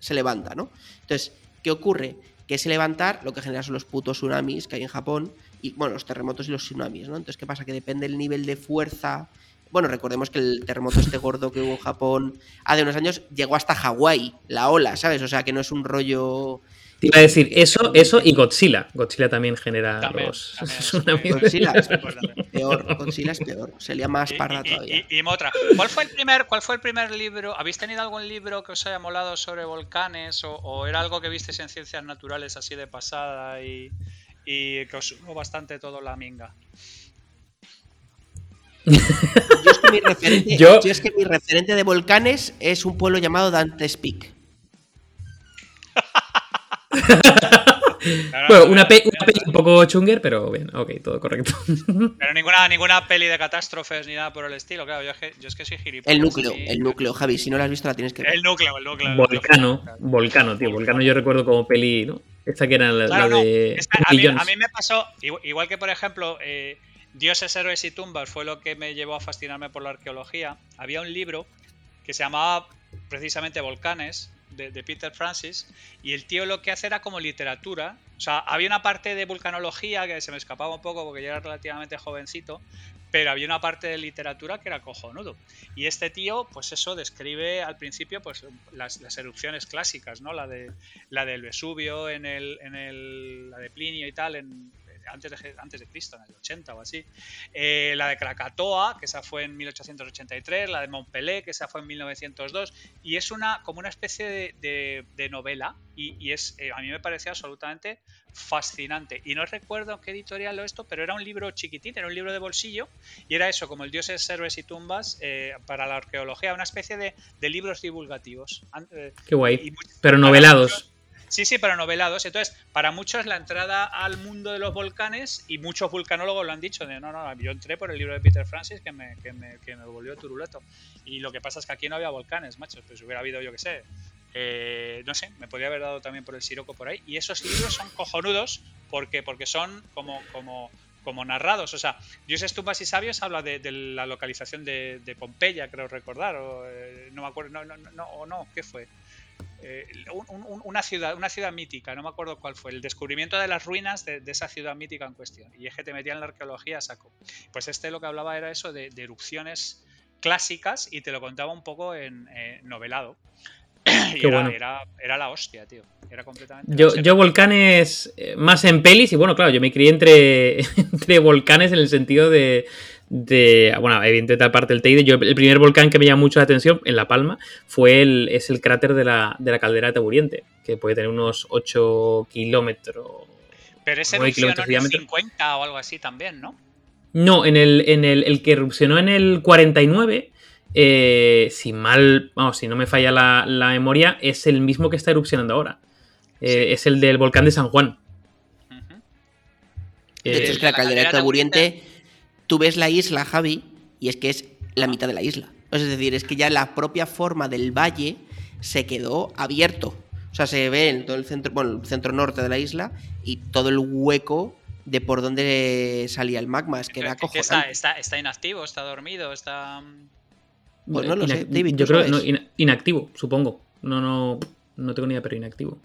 se levanta, ¿no? Entonces, ¿qué ocurre? Que ese levantar lo que genera son los putos tsunamis que hay en Japón y, bueno, los terremotos y los tsunamis, ¿no? Entonces, ¿qué pasa? Que depende del nivel de fuerza. Bueno, recordemos que el terremoto este gordo que hubo en Japón hace unos años llegó hasta Hawái, la ola, ¿sabes? O sea, que no es un rollo...
Te iba a decir eso, eso y Godzilla. Godzilla también genera
También,
los
también
Godzilla es peor, Godzilla es peor, sería más
Y-
parda
y-
todavía.
Y, y Motra, ¿cuál fue el primer, cuál fue el primer libro? ¿Habéis tenido algún libro que os haya molado sobre volcanes o, o era algo que visteis en ciencias naturales así de pasada y, y que os sumó bastante todo la minga?
Yo es que mi referente,
Yo-
yo es que mi referente de volcanes es un pueblo llamado Dante's Peak.
Bueno, una, pe- una peli un poco chunger, pero bien, ok, todo correcto.
Pero ninguna, ninguna peli de catástrofes ni nada por el estilo, claro. Yo es que, yo es que soy gilipollas.
El núcleo,
así.
el núcleo, Javi, si no lo has visto la tienes que ver.
El núcleo, el núcleo. el núcleo.
Volcano, Volcano, tío. Volcano yo recuerdo como peli, ¿no? Esta que era la,
Claro,
la
no,
de
que a, mí,
Jones.
a mí me pasó, igu- igual que por ejemplo, eh, Dioses, Héroes y Tumbas fue lo que me llevó a fascinarme por la arqueología. Había un libro que se llamaba precisamente Volcanes, de, Peter Francis, y el tío lo que hace era como literatura. O sea, había una parte de vulcanología que se me escapaba un poco porque yo era relativamente jovencito, pero había una parte de literatura que era cojonudo. Y este tío, pues eso, describe al principio pues las, erupciones clásicas, ¿no? La de la del Vesubio en el, en el la de Plinio y tal antes de, antes de Cristo, en el 80 o así. Eh, la de Krakatoa, que esa fue en 1883, la de Montpellier, que esa fue en 1902, y es una como una especie de, de- de novela, y, y es eh, a mí me parecía absolutamente fascinante. Y no recuerdo qué editorial lo esto, pero era un libro chiquitín, era un libro de bolsillo, y era eso, como el Dioses, Héroes y Tumbas eh, para la arqueología, una especie de, de libros divulgativos. Eh,
Qué guay.
y
Pero novelados.
Sí, sí, pero novelados. Entonces, para muchos la entrada al mundo de los volcanes, y muchos vulcanólogos lo han dicho, de no, no, yo entré por el libro de Peter Francis que me, que me, que me volvió turuleto. Y lo que pasa es que aquí no había volcanes, macho. Pues hubiera habido, yo que sé, eh, no sé, me podría haber dado también por el Siroco por ahí. Y esos libros son cojonudos porque, porque son como, como, como narrados. O sea, Dioses, Tumbas y Sabios habla de, de la localización de, de Pompeya, creo recordar. O, eh, no me acuerdo, no, no, no, o no, ¿qué fue? Eh, un- un- una ciudad una ciudad mítica, no me acuerdo cuál fue, el descubrimiento de las ruinas de, de esa ciudad mítica en cuestión. Y es que te metía en la arqueología a saco. Pues este lo que hablaba era eso de, de erupciones clásicas y te lo contaba un poco en eh, novelado. y era,
bueno.
era, era la hostia, tío. Era completamente
Yo, yo volcanes eh, más en pelis y bueno, claro, yo me crié entre, entre volcanes en el sentido de, de bueno, evidentemente aparte del Teide, yo el primer volcán que me llamó mucho la atención en La Palma fue el, es el cráter de la, de la caldera de Taburiente, que puede tener unos 8 kilómetros.
Pero ese
9
erupcionó en
de
el
diámetro.
50 o algo así también, ¿no?
No, en el, en el, el que erupcionó en el 49, eh, si mal, vamos, si no me falla la, la memoria, es el mismo que está erupcionando ahora. Eh,
Sí.
Es el del volcán de San Juan.
Ujú.
De hecho,
Eh,
es que la
la
caldera de Taburiente, tú ves la isla, Javi, y es que es la mitad de la isla. Es decir, es que ya la propia forma del valle se quedó abierto. O sea, se ve en todo el centro, bueno, el centro norte de la isla y todo el hueco de por donde salía el magma. Es que era
¿Qué- qué está,
acojonante.
está, está inactivo, está dormido, está...
Pues no lo sé, David,
Yo
¿tú
creo no, ina- inactivo, supongo. No, no, no tengo ni idea, pero inactivo.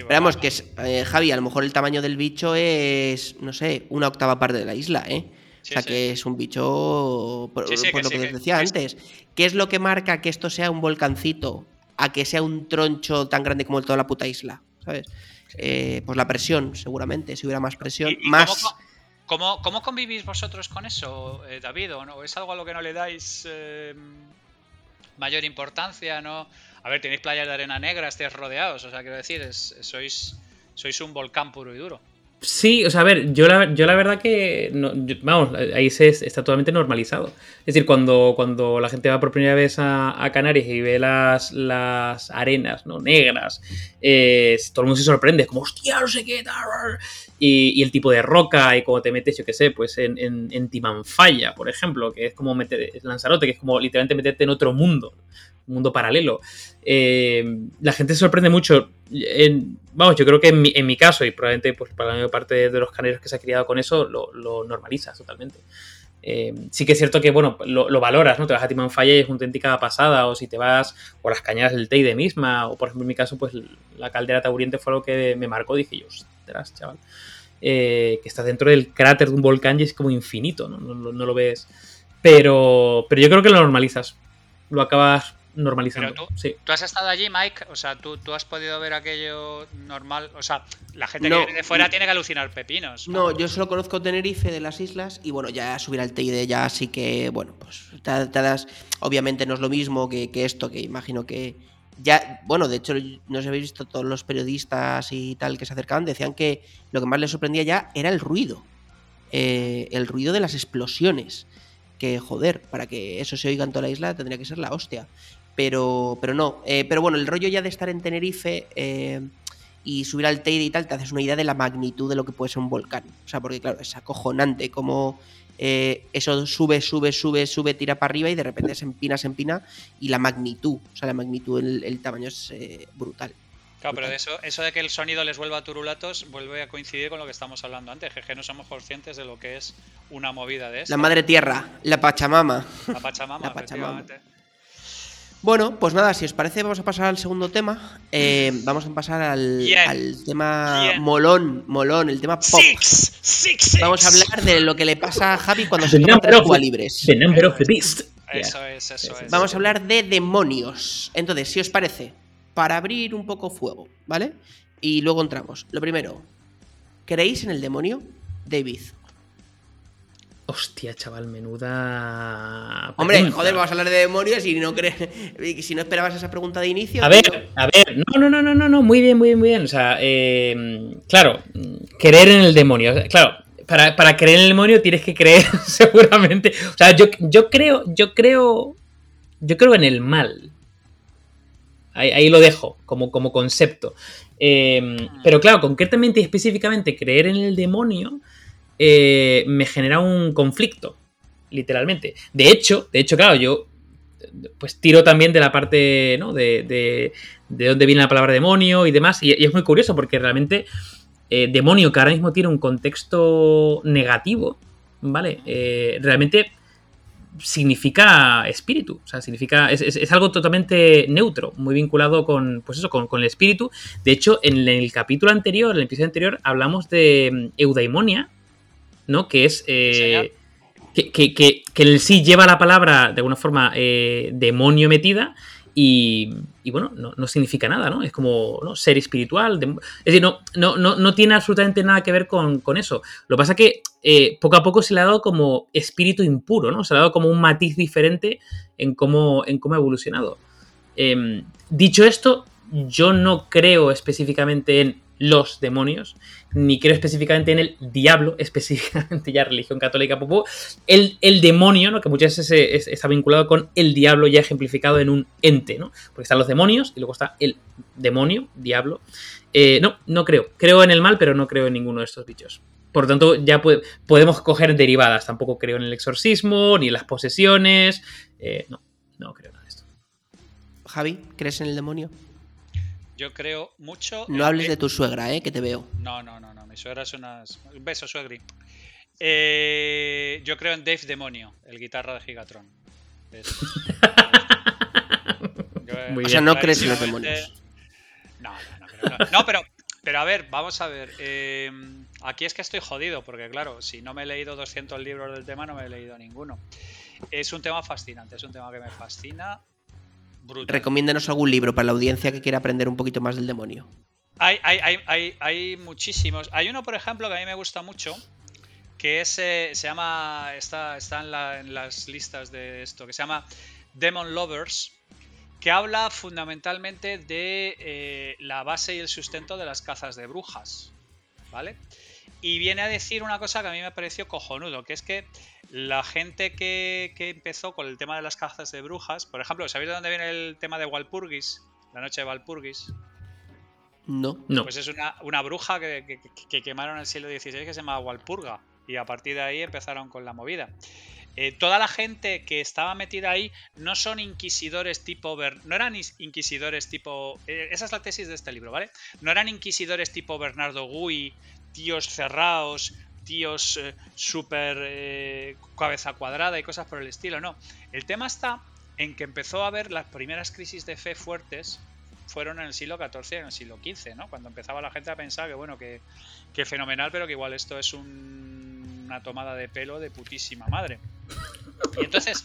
Sí,
Esperamos que, es, eh, Javi, a lo mejor el tamaño del bicho es, no sé, una octava parte de la isla, ¿eh?
Sí,
o sea,
sí.
que es un bicho, por, lo que les decía
que-
antes. ¿Qué es lo que marca que esto sea un volcancito a que sea un troncho tan grande como toda la puta isla? ¿sabes? Eh, pues la presión, seguramente, si hubiera más presión,
¿Y- y
más...
cómo, cómo- cómo convivís vosotros con eso, eh, David? ¿O no? ¿Es algo a lo que no le dais eh, mayor importancia? ¿no? A ver, tenéis playas de arena negra, estáis rodeados, o sea, quiero decir, es- sois, sois un volcán puro y duro.
Sí, o sea, a ver, yo la, yo la verdad que, no- vamos, ahí se, está totalmente normalizado. Es decir, cuando, cuando la gente va por primera vez a, Canarias y ve las, las arenas ¿no? negras, todo el mundo se sorprende, es como, hostia, no sé qué, tal", y, y el tipo de roca, y como te metes, yo qué sé, pues en, en, Timanfaya, por ejemplo, que es como meter, Lanzarote, que es como literalmente meterte en otro mundo, un mundo paralelo. Eh, la gente se sorprende mucho. Vamos, yo creo que en mi, en mi caso, y probablemente pues, para la mayor parte de los canarios que se ha criado con eso, lo, lo normalizas totalmente. Eh, sí que es cierto que, bueno, lo, lo valoras, ¿no? Te vas a Timanfaya y es una auténtica pasada, o si te vas, o las cañadas del Teide misma, o por ejemplo en mi caso, pues la caldera Tauriente fue lo que me marcó, dije yo, ostras, chaval. Eh, que estás dentro del cráter de un volcán y es como infinito, ¿no? No, no- no lo ves. Pero, pero yo creo que lo normalizas. Lo acabas normalizando.
Pero tú-
sí.
¿Tú has estado allí, Mike? O sea, ¿tú, tú has podido ver aquello normal? O sea, la gente
No.
que viene de fuera tiene que alucinar pepinos.
No, yo solo conozco Tenerife de las islas y bueno, ya subir al Teide ya sí que, bueno, pues te, te das, obviamente no es lo mismo que, que esto, que imagino que ya, bueno, de hecho, no os habéis visto todos los periodistas y tal que se acercaban, decían que lo que más les sorprendía ya era el ruido, Eh, el ruido de las explosiones, que joder, para que eso se oiga en toda la isla tendría que ser la hostia. Pero, pero no, eh, pero bueno, el rollo ya de estar en Tenerife... eh, y subir al Teide y tal, te haces una idea de la magnitud de lo que puede ser un volcán. O sea, porque claro, es acojonante como eh, eso sube, sube, sube, sube, tira para arriba y de repente se empina, se empina y la magnitud, o sea, la magnitud, el, el tamaño es eh, brutal.
Claro, pero de eso, eso de que el sonido les vuelva turulatos vuelve a coincidir con lo que estamos hablando antes, que no somos conscientes de lo que es una movida de esto.
La madre tierra, la Pachamama.
La Pachamama,
La Pachamama. Bueno, pues nada, si os parece, vamos a pasar al segundo tema. Eh, vamos a pasar al, tema molón, molón, el tema pop.
Six, six, six.
Vamos a hablar de lo que le pasa a Javi cuando se toma tres
of-
Cuba libres.
The number of the beast.
Eso es, eso es.
Vamos a hablar de demonios. Entonces, si os parece, para abrir un poco fuego, ¿vale? Y luego entramos. Lo primero, ¿creéis en el demonio? David.
Hostia, chaval, menuda.
Hombre,
pregunta.
joder, vamos a hablar de demonios y no cre- si no esperabas esa pregunta de inicio.
A
tío.
ver, a ver, no, no, no, no, no, no, muy bien, muy bien, muy bien. O sea, eh, claro, creer en el demonio. O sea, Claro, para, para creer en el demonio tienes que creer seguramente. O sea, yo, yo creo, yo creo, yo creo en el mal. Ahí, ahí lo dejo, como, como concepto. Eh, pero claro, concretamente y específicamente creer en el demonio eh, me genera un conflicto, literalmente. De hecho, de hecho, claro, yo pues tiro también de la parte, ¿no? De, de, de dónde viene la palabra demonio y demás. Y, es muy curioso porque realmente eh, demonio, que ahora mismo tiene un contexto negativo, ¿vale? Eh, realmente significa espíritu, o sea, significa, es, es- es algo totalmente neutro, muy vinculado con, pues eso, con, con el espíritu. De hecho, en el capítulo anterior, en el episodio anterior, hablamos de mm, eudaimonia, ¿no? Que es... eh, que, que, que, que en sí lleva la palabra, de alguna forma, eh, demonio metida y, y bueno, no, no significa nada, ¿no? Es como ¿no? ser espiritual. dem- es decir, no, no, no, no tiene absolutamente nada que ver con, con eso. Lo que pasa es que eh, poco a poco se le ha dado como espíritu impuro, ¿no? Se le ha dado como un matiz diferente en cómo, en cómo ha evolucionado. Em, dicho esto, yo no creo específicamente en los demonios, ni creo específicamente en el diablo, específicamente ya religión católica popó. El, el demonio, ¿no? que muchas veces está vinculado con el diablo ya ejemplificado en un ente, ¿no? Porque están los demonios y luego está el demonio, diablo. Eh, no, no creo. Creo en el mal, pero no creo en ninguno de estos bichos. Por lo tanto, ya podemos coger derivadas. Tampoco creo en el exorcismo, ni en las posesiones. Eh, no, no creo nada de esto.
Javi, ¿crees en el demonio?
Yo creo mucho.
No hables
que-
de tu suegra, ¿eh? Que te veo.
No, no, no, no. Mi suegra es una. Un beso, suegri. Eh, yo creo en Dave Demonio, el guitarra de Gigatron. Es- Yo, eh,
Muy
O sea, no crees en los demonios.
No, no, no, creo, no. No, pero, pero a ver, vamos a ver. eh, aquí es que estoy jodido, porque claro, si no me he leído 200 libros del tema, no me he leído ninguno. Es un tema fascinante, es un tema que me fascina. Brutal.
Recomiéndanos algún libro para la audiencia que quiera aprender un poquito más del demonio.
Hay, hay, hay, hay, muchísimos. Hay uno, por ejemplo, que a mí me gusta mucho, que es, eh, se llama, está, está en, la- en las listas de esto, que se llama Demon Lovers, que habla fundamentalmente de eh, la base y el sustento de las cazas de brujas, ¿vale? Y viene a decir una cosa que a mí me pareció cojonudo, que es que la gente que, que empezó con el tema de las cazas de brujas, por ejemplo, ¿sabéis de dónde viene el tema de Walpurgis? La noche de Walpurgis.
No.
No.
Pues es una, una bruja que, que- que quemaron en el siglo XVI que se llamaba Walpurga. Y a partir de ahí empezaron con la movida. Eh, toda la gente que estaba metida ahí no son inquisidores tipo. Ber- no eran is- inquisidores tipo. eh, esa es la tesis de este libro, ¿vale? No eran inquisidores tipo Bernardo Gui, tíos cerrados, tíos eh, súper eh, cabeza cuadrada y cosas por el estilo, no. El tema está en que empezó a haber las primeras crisis de fe fuertes fueron en el siglo XIV y en el siglo XV, ¿no? Cuando empezaba la gente a pensar que, bueno, que, que fenomenal, pero que igual esto es un- una tomada de pelo de putísima madre. Y entonces,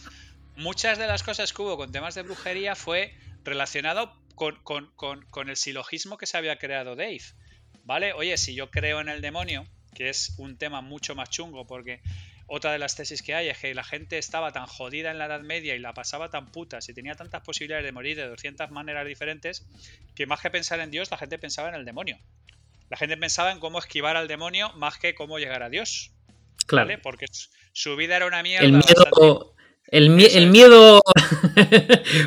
muchas de las cosas que hubo con temas de brujería fue relacionado con, con- con- con el silogismo que se había creado Dave. ¿Vale? Oye, si yo creo en el demonio, que es un tema mucho más chungo, porque otra de las tesis que hay es que la gente estaba tan jodida en la Edad Media y la pasaba tan puta, y tenía tantas posibilidades de morir de 200 maneras diferentes, que más que pensar en Dios, la gente pensaba en el demonio. La gente pensaba en cómo esquivar al demonio más que cómo llegar a Dios.
Claro.
¿vale? Porque su- vida era una mierda.
El
bastante-
miedo, el, miedo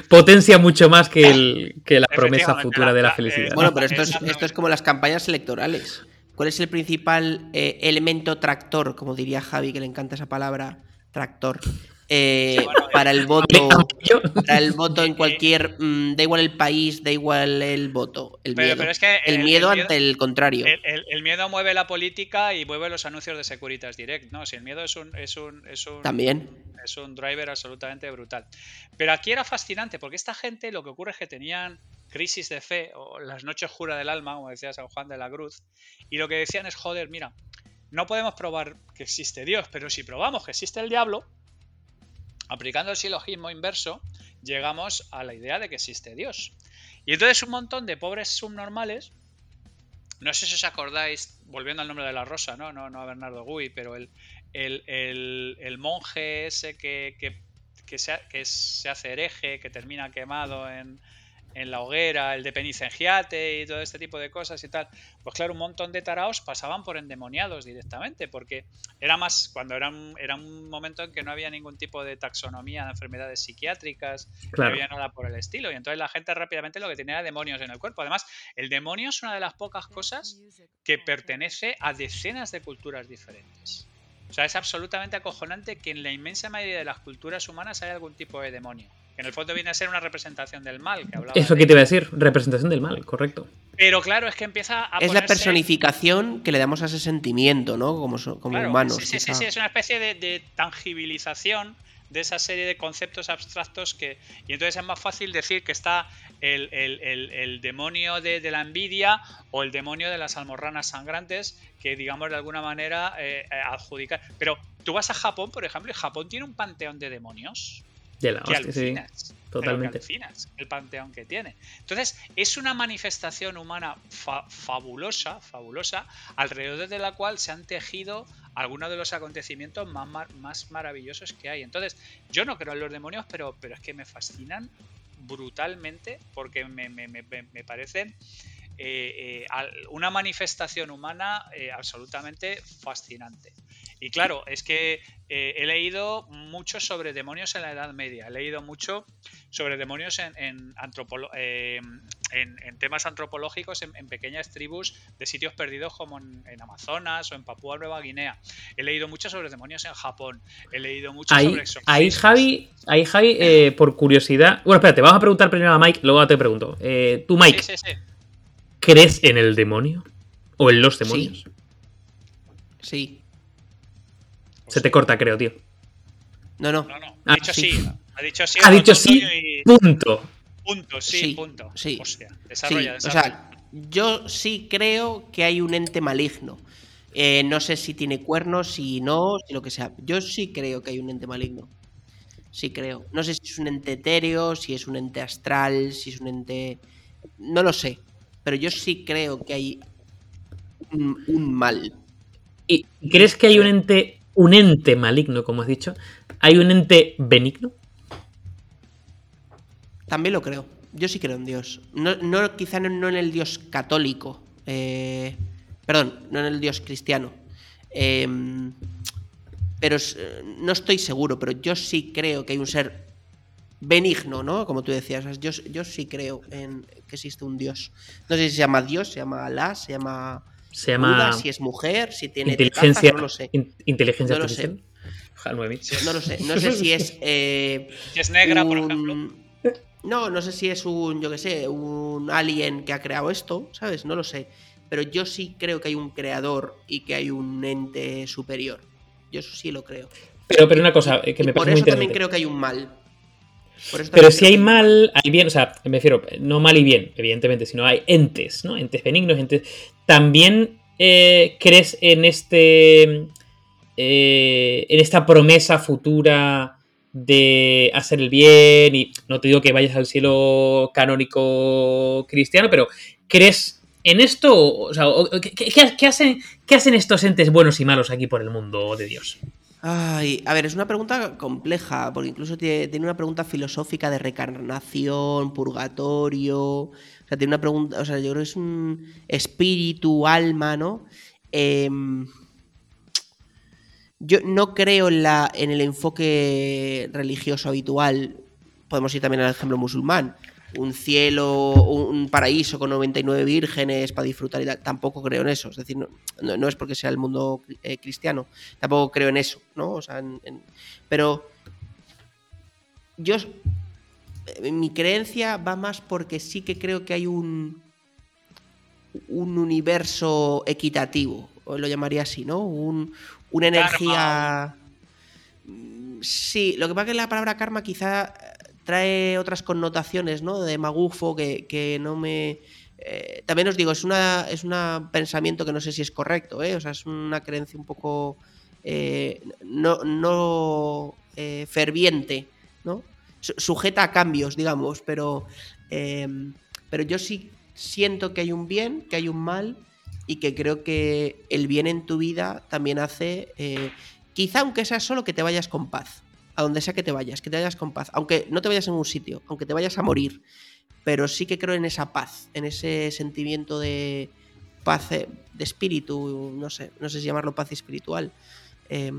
potencia mucho más que, el, que la promesa futura
la-
de la felicidad.
eh,
Bueno, pero esto es, esto es como las campañas electorales. ¿Cuál es el principal eh, elemento tractor, como diría Javi, que le encanta esa palabra, tractor, eh,
eh,
para el voto,
Yo-
para el voto en cualquier, mm, da igual el país, da igual el voto, el
Pero-
miedo,
pero es que
el
el-
miedo
el miedo-
ante el contrario.
El miedo mueve la política y mueve los anuncios de Securitas Direct. No, si el miedo es un, es un, es un,
También.
es un driver absolutamente brutal. Pero aquí era fascinante porque esta gente lo que ocurre es que tenían crisis de fe o las noches jura del alma, como decía San Juan de la Cruz, y lo que decían es, joder, mira, no podemos probar que existe Dios, pero si probamos que existe el diablo, aplicando el silogismo inverso, llegamos a la idea de que existe Dios. Y entonces un montón de pobres subnormales, no sé si os acordáis, volviendo al nombre de la rosa, no, no, no a Bernardo Gui, pero el, el, el- monje ese que, que, que se, que se hace hereje, que termina quemado en, en la hoguera, el de Penicengiate y todo este tipo de cosas y tal. Pues claro, un montón de taraos pasaban por endemoniados directamente, porque era más, cuando era un, era un momento en que no había ningún tipo de taxonomía de enfermedades psiquiátricas, no había nada por el estilo. Y entonces la gente rápidamente lo que tenía era demonios en el cuerpo. Además, el demonio es una de las pocas cosas que pertenece a decenas de culturas diferentes. O sea, es absolutamente acojonante que en la inmensa mayoría de las culturas humanas haya algún tipo de demonio. Que en el fondo viene a ser una representación del mal que hablaba.
Eso
de-
que te iba a decir, representación del mal, correcto.
Pero claro, es que empieza a
Es la personificación que le damos a ese sentimiento, ¿no? Como, como
Claro,
humanos.
Sí, sí, sí, sí, es una especie de, de tangibilización de esa serie de conceptos abstractos que. Y entonces es más fácil decir que está el, el- el- el demonio de, de la envidia o el demonio de las almorranas sangrantes, que digamos de alguna manera eh, eh, adjudicar. Pero tú vas a Japón, por ejemplo, y Japón tiene un panteón de demonios
De la
que
hostia, sí.
alucinas. que
totalmente.
alucinas el panteón que tiene. Entonces, es una manifestación humana fa- fabulosa, fabulosa, alrededor de la cual se han tejido algunos de los acontecimientos más, mar- más maravillosos que hay. Entonces, yo no creo en los demonios, pero, pero es que me fascinan brutalmente porque me- me- me- me parecen eh, eh, al- una manifestación humana eh, absolutamente fascinante. Y claro, es que eh, he leído mucho sobre demonios en la Edad Media, he leído mucho sobre demonios en, en, antropolo- eh, en- en temas antropológicos en, pequeñas tribus de sitios perdidos como en, Amazonas o en Papúa Nueva Guinea. He leído mucho sobre demonios en Japón, he leído mucho
Ahí,
sobre exorcismos.
ahí Javi, ahí Javi eh, por curiosidad. Bueno, espérate, vamos a preguntar primero a Mike, luego te pregunto. Eh, tú, Mike,
Sí, sí, sí.
¿Crees en el demonio? ¿O en los demonios?
Sí.
Se te corta, creo, tío.
No, no.
No, no.
Ah,
Ha dicho
sí.
sí. Ha dicho sí.
Ha dicho sí,
y-
punto.
Punto, sí,
Sí,
punto.
sí.
Hostia,
Sí,
desarrolla,
o
desarrolla.
sea, yo sí creo que hay un ente maligno. Eh, no sé si tiene cuernos, si no, si lo que sea. Yo sí creo que hay un ente maligno. Sí creo. No sé si es un ente etéreo, si es un ente astral, si es un ente... No lo sé. Pero yo sí creo que hay un, un mal.
¿Y crees que hay un ente, un ente maligno, como has dicho? ¿Hay un ente benigno?
También lo creo. Yo sí creo en Dios. No, no quizá no, no en el Dios católico. eh, perdón, no en el Dios cristiano. Em, pero eh, no estoy seguro, pero yo sí creo que hay un ser benigno, ¿no? Como tú decías. Yo, yo sí creo en que existe un Dios. No sé si se llama Dios, se llama Alá, se llama
Se llama
Buda, si es mujer, si tiene
inteligencia,
no lo sé.
in- inteligencia
No lo sé. No lo sé. No sé si es. eh,
Si es negra, por
un-
ejemplo.
No, no sé si es un, yo qué sé, un alien que ha creado esto, ¿sabes? No lo sé. Pero yo sí creo que hay un creador y que hay un ente superior. Yo eso sí lo creo.
Pero, pero una cosa eh, que
Y
me
por
parece muy
eso también creo que hay un mal.
Pero si hay mal, hay bien, o sea, me refiero, no mal y bien, evidentemente, sino hay entes, ¿no? Entes benignos, entes. ¿También eh, crees en este. eh, en esta promesa futura de hacer el bien? Y no te digo que vayas al cielo canónico cristiano, pero ¿crees en esto? O sea, o- ¿qué, qué- qué hacen, ¿qué hacen estos entes buenos y malos aquí por el mundo de Dios?
Ay, a ver, es una pregunta compleja, porque incluso tiene, una pregunta filosófica de reencarnación, purgatorio. O sea, tiene una pregunta, o sea, yo creo que es un espíritu, alma, ¿no? Em, yo no creo en, la, en el enfoque religioso habitual. Podemos ir también al ejemplo musulmán. Un cielo, un paraíso con 99 vírgenes para disfrutar y tal. Tampoco creo en eso. Es decir, no, no- no es porque sea el mundo eh, cristiano tampoco creo en eso, ¿no? O sea, en- en- pero yo eh, mi creencia va más porque sí que creo que hay un un universo equitativo, lo llamaría así, ¿no? Un, una energía Mm, Sí, lo que pasa es que la palabra karma quizá eh, trae otras connotaciones, ¿no? De magufo que, que no me... eh, también os digo, es una es un pensamiento que no sé si es correcto, ¿eh? O sea, es una creencia un poco eh, no, no eh, ferviente, ¿no? Su- Sujeta a cambios, digamos, pero, eh, pero yo sí siento que hay un bien, que hay un mal y que creo que el bien en tu vida también hace, quizá aunque sea solo que te vayas con paz, a donde sea que te vayas, que te vayas con paz, aunque no te vayas en un sitio, aunque te vayas a morir, pero sí que creo en esa paz, en ese sentimiento de paz, eh, de espíritu, no sé, no sé si llamarlo paz espiritual. Eh,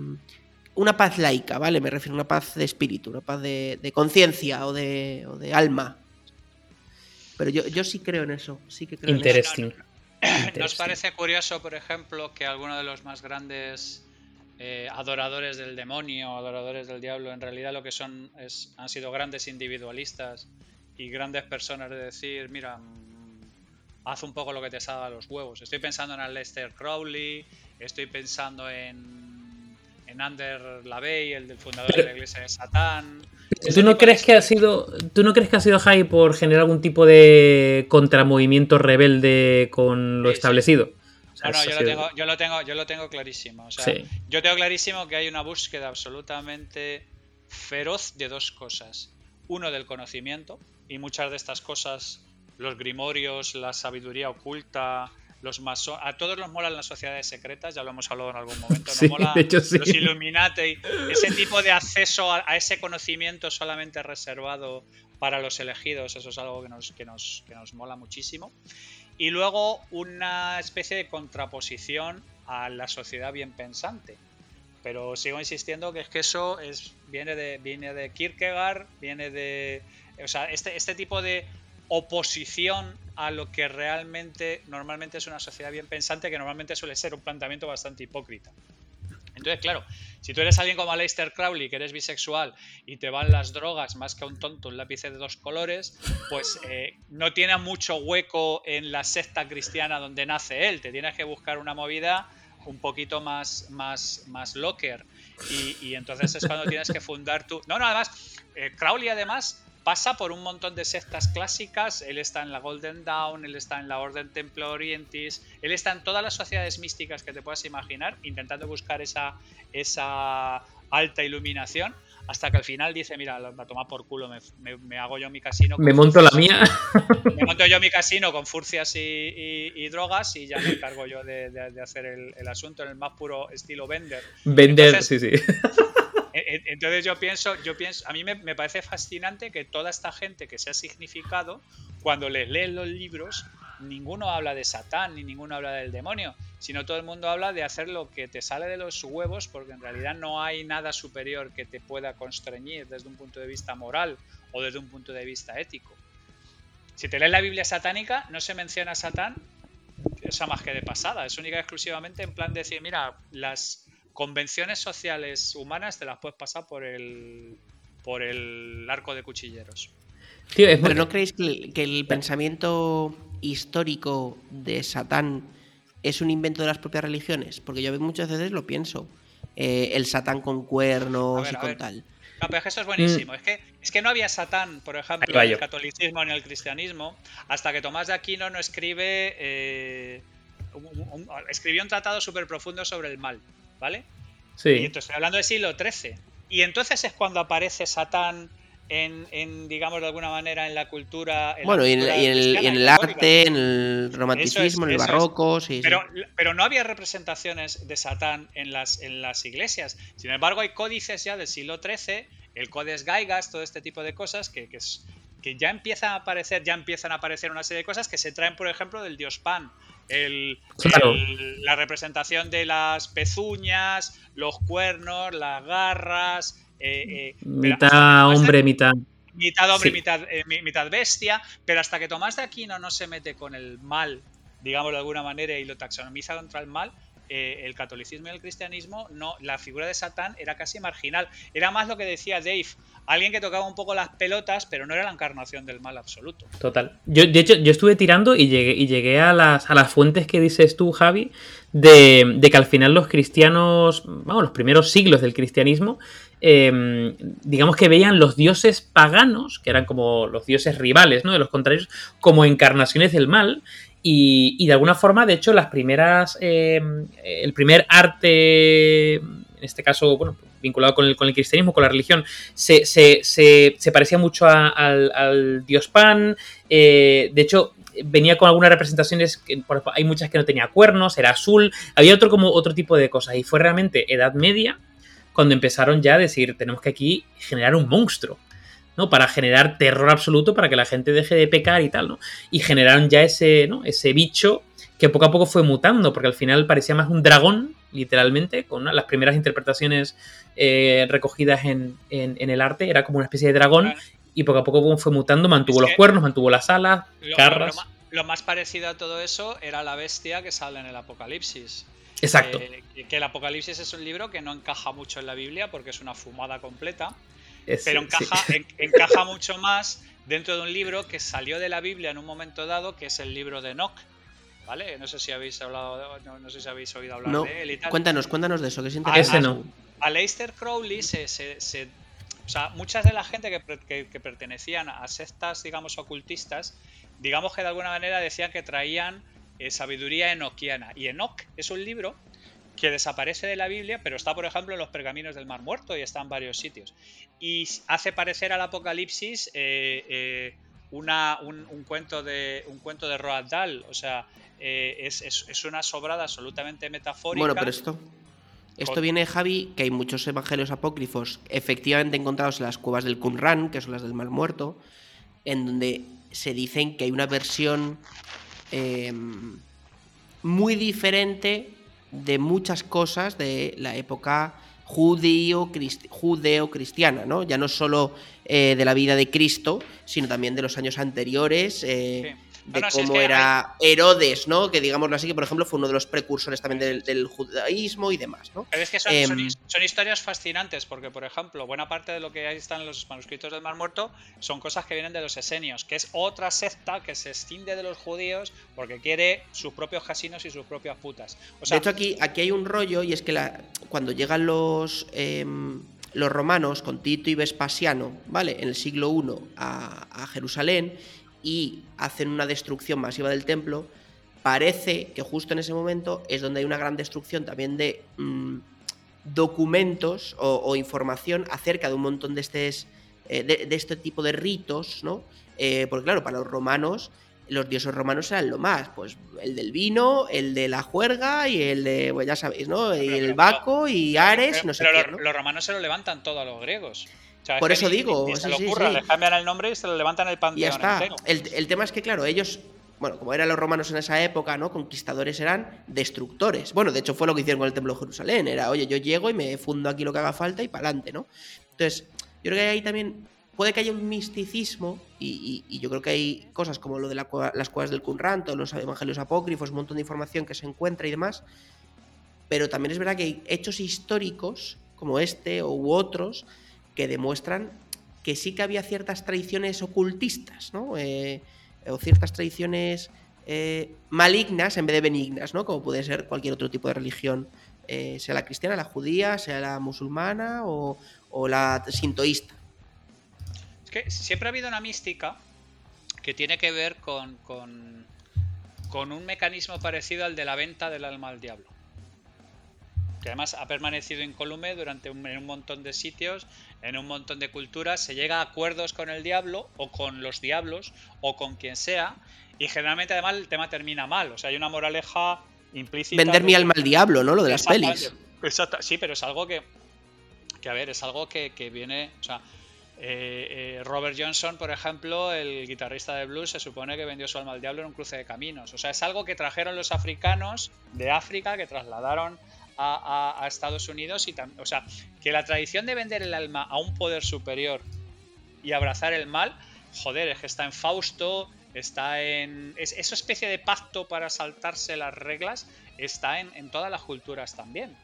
una paz laica, ¿vale? Me refiero a una paz de espíritu, una paz de, de conciencia o de, o de alma. Pero yo, yo sí creo en eso, sí que creo en eso.
Interesting.
¿Nos parece curioso, por ejemplo, que alguno de los más grandes eh, adoradores del demonio, adoradores del diablo, en realidad lo que son es, han sido grandes individualistas y grandes personas de decir, mira, mm, haz un poco lo que te salga a los huevos. Estoy pensando en Aleister Crowley, estoy pensando en, en Ander Lavey, el del fundador de la iglesia de Satán.
¿Tú no crees que ha sido, tú no crees que ha sido High por generar algún tipo de contramovimiento rebelde con lo
Sí,
establecido? Sea,
No, no, yo lo, tengo, yo, lo tengo, yo lo tengo clarísimo. O sea,
Sí.
Yo tengo clarísimo que hay una búsqueda absolutamente feroz de dos cosas. Uno del conocimiento, y muchas de estas cosas, los grimorios, la sabiduría oculta, los masones, a todos nos molan las sociedades secretas, ya lo hemos hablado en algún momento, nos
Sí,
mola
de hecho, sí.
los Illuminati, ese tipo de acceso a, a ese conocimiento solamente reservado para los elegidos, eso es algo que nos, que nos, que nos mola muchísimo. Y luego una especie de contraposición a la sociedad bien pensante. Pero sigo insistiendo que es que eso es, viene, de, viene de Kierkegaard, viene de... O sea, este, este tipo de oposición a lo que realmente normalmente es una sociedad bien pensante, que normalmente suele ser un planteamiento bastante hipócrita. Entonces, claro, si tú eres alguien como Aleister Crowley, que eres bisexual y te van las drogas más que a un tonto un lápiz de dos colores, pues eh, no tiene mucho hueco en la secta cristiana donde nace él. Te tienes que buscar una movida un poquito más, más, más locker. Y, entonces es cuando tienes que fundar tu... No, no, además, eh, Crowley además pasa por un montón de sectas clásicas. Él está en la Golden Dawn, él está en la Orden Templo Orientis, él está en todas las sociedades místicas que te puedas imaginar, intentando buscar esa, esa alta iluminación. Hasta que al final dice, mira, a tomar por culo, me, hago yo mi casino.
Me monto la mía.
Me monto yo mi casino con furcias y, drogas y ya me encargo yo de, hacer el, asunto en el más puro estilo vender.
Vender, sí, sí.
E, e, entonces yo pienso, yo pienso, a mí me, me, parece fascinante que toda esta gente que se ha significado, cuando les leen los libros, ninguno habla de Satán ni ninguno habla del demonio, sino todo el mundo habla de hacer lo que te sale de los huevos, porque en realidad no hay nada superior que te pueda constreñir desde un punto de vista moral o desde un punto de vista ético. Si te lees la Biblia satánica, no se menciona a Satán, esa más que de pasada, es única y exclusivamente en plan de decir, mira, las convenciones sociales humanas te las puedes pasar por el, por el arco de cuchilleros.
Pero ¿no creéis que el, pensamiento histórico de Satán es un invento de las propias religiones? Porque yo muchas veces lo pienso. Eh, el Satán con cuernos y con tal.
No, pero es que eso es buenísimo. Mm. Es, que, es que no había Satán, por ejemplo, en el catolicismo ni en el cristianismo, hasta que Tomás de Aquino no escribe. Eh, escribió un tratado súper profundo sobre el mal, ¿vale?
Sí.
Y entonces estoy hablando del siglo XIII. Y entonces es cuando aparece Satán en, digamos, de alguna manera en la cultura.
bueno, y, en, el, arte, en el romanticismo, en el barroco, sí.
Pero, pero no había representaciones de Satán en las, en las iglesias. Sin embargo, hay códices ya del siglo XIII, el Codes Gaigas, todo este tipo de cosas que, que, ya empiezan a aparecer, ya empiezan a aparecer una serie de cosas que se traen, por ejemplo, del dios Pan. El, la representación de las pezuñas, los cuernos, las garras, eh,
eh, mitad hombre, mitad.
Mitad hombre, mitad, eh, mitad bestia, pero hasta que Tomás de Aquino no se mete con el mal, digamos de alguna manera, y lo taxonomiza contra el mal, el catolicismo y el cristianismo, no, la figura de Satán era casi marginal. Era más lo que decía Dave, alguien que tocaba un poco las pelotas, pero no era la encarnación del mal absoluto.
Total. Yo, de hecho, yo estuve tirando y llegué, y llegué a, las, a las fuentes que dices tú, Javi, de, de que al final los cristianos, vamos, los primeros siglos del cristianismo, Em, digamos que veían los dioses paganos, que eran como los dioses rivales, ¿no? De los contrarios, como encarnaciones del mal. Y, de alguna forma, de hecho, las primeras. Em, el primer arte, en este caso, bueno, vinculado con el, cristianismo, con la religión, se, parecía mucho al, dios Pan. Eh, de hecho, venía con algunas representaciones, hay muchas que no tenía cuernos, era azul, había otro como otro tipo de cosas. Y fue realmente Edad Media cuando empezaron ya a decir, tenemos que aquí generar un monstruo, ¿no? Para generar terror absoluto, para que la gente deje de pecar y tal, ¿no? Y generaron ya ese, ¿no? Ese bicho que poco a poco fue mutando, porque al final parecía más un dragón, literalmente, con las primeras interpretaciones eh, recogidas en, el arte, era como una especie de dragón, y poco a poco fue mutando, mantuvo los cuernos, mantuvo las alas, garras.
lo, más parecido a todo eso era la bestia que sale en el Apocalipsis.
Exacto.
que el Apocalipsis es un libro que no encaja mucho en la Biblia porque es una fumada completa, pero encaja, encaja mucho más dentro de un libro que salió de la Biblia en un momento dado, que es el libro de Enoch. ¿Vale? No sé si habéis hablado, no, sé si habéis oído hablar de él y tal.
Cuéntanos, cuéntanos de eso, que es
interesante.
no.
A Leicester Crowley se, se, o sea, muchas de la gente que, que, pertenecían a sectas, digamos, ocultistas, digamos que de alguna manera decían que traían eh, sabiduría enoquiana. Y Enoch es un libro que desaparece de la Biblia, pero está, por ejemplo, en los pergaminos del Mar Muerto y está en varios sitios. Y hace parecer al Apocalipsis eh, eh, una, un, cuento de, un cuento de Roald Dahl. O sea, es, una sobrada absolutamente metafórica.
Bueno, pero esto. Esto viene, Javi, que hay muchos evangelios apócrifos efectivamente encontrados en las cuevas del Qumran, que son las del Mar Muerto, en donde se dicen que hay una versión muy diferente de muchas cosas de la época judeo-cristiana, ¿no? Ya no solo eh, de la vida de Cristo, sino también de los años anteriores. Eh, de cómo era Herodes, ¿no? Que digámoslo así, que por ejemplo fue uno de los precursores también del, judaísmo y demás, ¿no?
Pero es que son, em, son, historias fascinantes, porque por ejemplo, buena parte de lo que ahí están en los manuscritos del Mar Muerto son cosas que vienen de los esenios, que es otra secta que se escinde de los judíos porque quiere sus propios casinos y sus propias putas.
de hecho, aquí, aquí hay un rollo, y es que la, cuando llegan los. Em, los romanos con Tito y Vespasiano, ¿vale? En el siglo I a, a Jerusalén y hacen una destrucción masiva del templo, parece que justo en ese momento es donde hay una gran destrucción también de mm, documentos o, información acerca de un montón de, estes, eh, de, este tipo de ritos, ¿no? Eh, porque claro, para los romanos, los dioses romanos eran lo más, pues el del vino, el de la juerga y el de, pues ya sabéis, ¿no? Y el Baco y Ares, no sé
pero los, romanos se lo levantan todo a los griegos.
Por eso digo,
se lo ocurra, les cambian el nombre y se lo levantan el panteón.
Ya está. El, el tema es que, claro, ellos bueno, como eran los romanos en esa época, ¿no? Conquistadores eran destructores. Bueno, de hecho fue lo que hicieron con el Templo de Jerusalén. Era, oye, yo llego y me fundo aquí lo que haga falta y para adelante, ¿no? Entonces, yo creo que ahí también puede que haya un misticismo y, yo creo que hay cosas como lo de las cuevas del Qumran, los evangelios apócrifos, un montón de información que se encuentra y demás. Pero también es verdad que hay hechos históricos como este u otros que demuestran que sí que había ciertas tradiciones ocultistas, ¿no? Eh, o ciertas tradiciones eh, malignas en vez de benignas, ¿no? Como puede ser cualquier otro tipo de religión, eh, sea la cristiana, la judía, sea la musulmana o, la sintoísta.
Es que siempre ha habido una mística que tiene que ver con, con, con un mecanismo parecido al de la venta del alma al diablo que además ha permanecido incólume durante un, en un montón de sitios, en un montón de culturas, se llega a acuerdos con el diablo o con los diablos o con quien sea, y generalmente además el tema termina mal, o sea, hay una moraleja implícita.
Vender mi alma al diablo, ¿no? Lo de las pelis.
Exacto, sí, pero es algo que, que a ver, es algo que, viene, o sea, eh, eh, Robert Johnson, por ejemplo, el guitarrista de blues, se supone que vendió su alma al diablo en un cruce de caminos. O sea, es algo que trajeron los africanos de África, que trasladaron a, Estados Unidos y o sea, que la tradición de vender el alma a un poder superior y abrazar el mal, joder, es que está en Fausto, está en... esa especie de pacto para saltarse las reglas está en, en, todas las culturas también.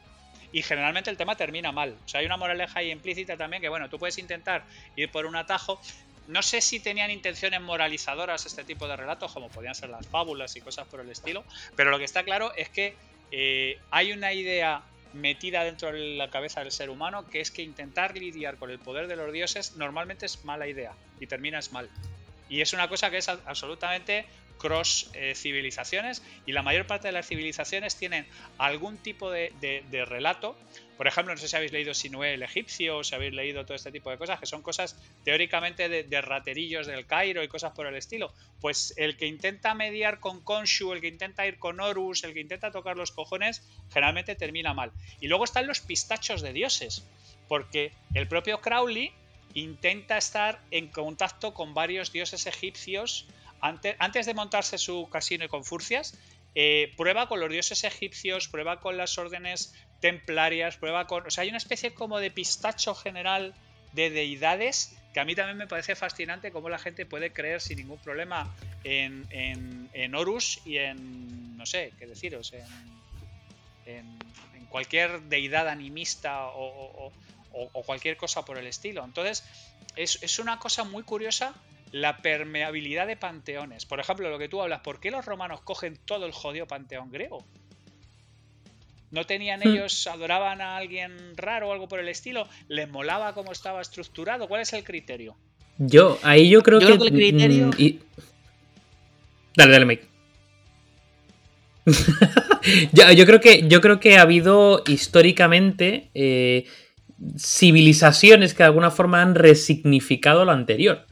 Y generalmente el tema termina mal. O sea, hay una moraleja ahí implícita también que, bueno, tú puedes intentar ir por un atajo. No sé si tenían intenciones moralizadoras este tipo de relatos, como podían ser las fábulas y cosas por el estilo, pero lo que está claro es que eh, hay una idea metida dentro de la cabeza del ser humano que es que intentar lidiar con el poder de los dioses normalmente es mala idea y terminas mal. Y es una cosa que es absolutamente cross eh, civilizaciones y la mayor parte de las civilizaciones tienen algún tipo de, relato. Por ejemplo, no sé si habéis leído Sinué el egipcio o si habéis leído todo este tipo de cosas, que son cosas teóricamente de, raterillos del Cairo y cosas por el estilo. Pues el que intenta mediar con Konshu, el que intenta ir con Horus, el que intenta tocar los cojones, generalmente termina mal. Y luego están los pistachos de dioses, porque el propio Crowley intenta estar en contacto con varios dioses egipcios antes, de montarse su casino y con furcias, eh, prueba con los dioses egipcios, prueba con las órdenes templarias, prueba con... O sea, hay una especie como de pistacho general de deidades que a mí también me parece fascinante cómo la gente puede creer sin ningún problema en, en, Horus y en, no sé, qué deciros, en, cualquier deidad animista o, cualquier cosa por el estilo. Entonces, es, es una cosa muy curiosa la permeabilidad de panteones. Por ejemplo, lo que tú hablas, ¿por qué los romanos cogen todo el jodido panteón griego? ¿No tenían hmm. ellos, adoraban a alguien raro o algo por el estilo? ¿Les molaba cómo estaba estructurado? ¿Cuál es el criterio?
Yo, ahí yo creo que. el criterio. Mm, dale, dale, Mike. yo, creo que, yo creo que ha habido históricamente eh, civilizaciones que de alguna forma han resignificado lo anterior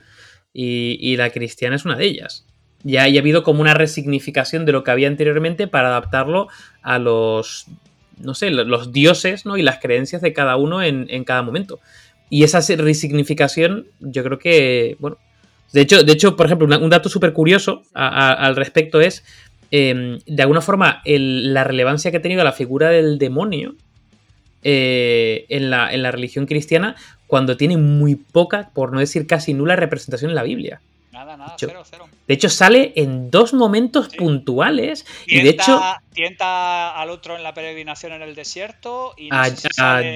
y, la cristiana es una de ellas. Ya, ha habido como una resignificación de lo que había anteriormente para adaptarlo a los, no sé, los dioses ¿no? y las creencias de cada uno en, cada momento. Y esa resignificación, yo creo que, bueno, de hecho, de hecho por ejemplo, un dato súper curioso al respecto es, em, de alguna forma, la relevancia que ha tenido la figura del demonio eh, en, la, en la religión cristiana cuando tiene muy poca, por no decir casi nula, representación en la Biblia.
Nada, nada, cero, cero.
De hecho, sale en dos momentos puntuales. y de hecho.
Tienta al otro en la peregrinación en el desierto. Y
a,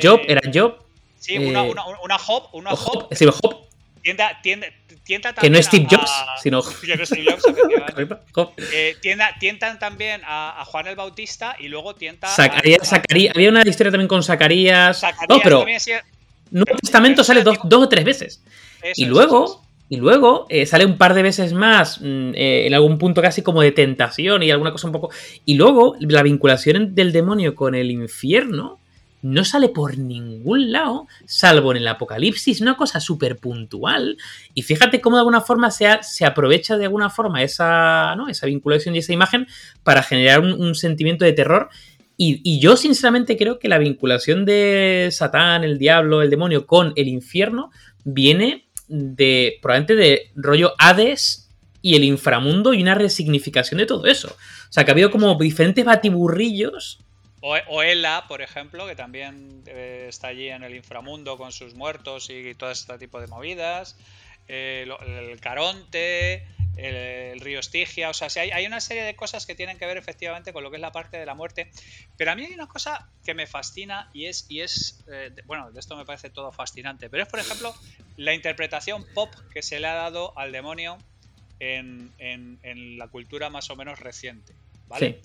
Job, era Job.
Sí, una, eh, una, una Job. Una Job.
Sí, Job.
Tienta, tienta, tienta
que no es Steve Jobs, sino.
Steve Jobs, eh, tientan también a, Juan el Bautista y luego tienta.
Zacarías, Había una historia también con Zacarías. Zacarías no, pero. Nuevo Testamento sale dos, dos, o tres veces. y luego, y luego eh, sale un par de veces más, mm, eh, en algún punto casi como de tentación y alguna cosa un poco. Y luego la vinculación del demonio con el infierno no sale por ningún lado, salvo en el Apocalipsis, una cosa súper puntual. Y fíjate cómo de alguna forma se, se aprovecha de alguna forma esa, ¿no? esa vinculación y esa imagen para generar un, sentimiento de terror. Y, y, yo sinceramente creo que la vinculación de Satán, el diablo, el demonio con el infierno viene de probablemente de rollo Hades y el inframundo y una resignificación de todo eso. O sea, que ha habido como diferentes batiburrillos
o, Ella, por ejemplo, que también eh, está allí en el inframundo con sus muertos y todo este tipo de movidas. Eh, el, Caronte, el, río Estigia. O sea, hay, una serie de cosas que tienen que ver efectivamente con lo que es la parte de la muerte. Pero a mí hay una cosa que me fascina y es, y es eh, bueno, de esto me parece todo fascinante. Pero es, por ejemplo, la interpretación pop que se le ha dado al demonio en, la cultura más o menos reciente. ¿Vale?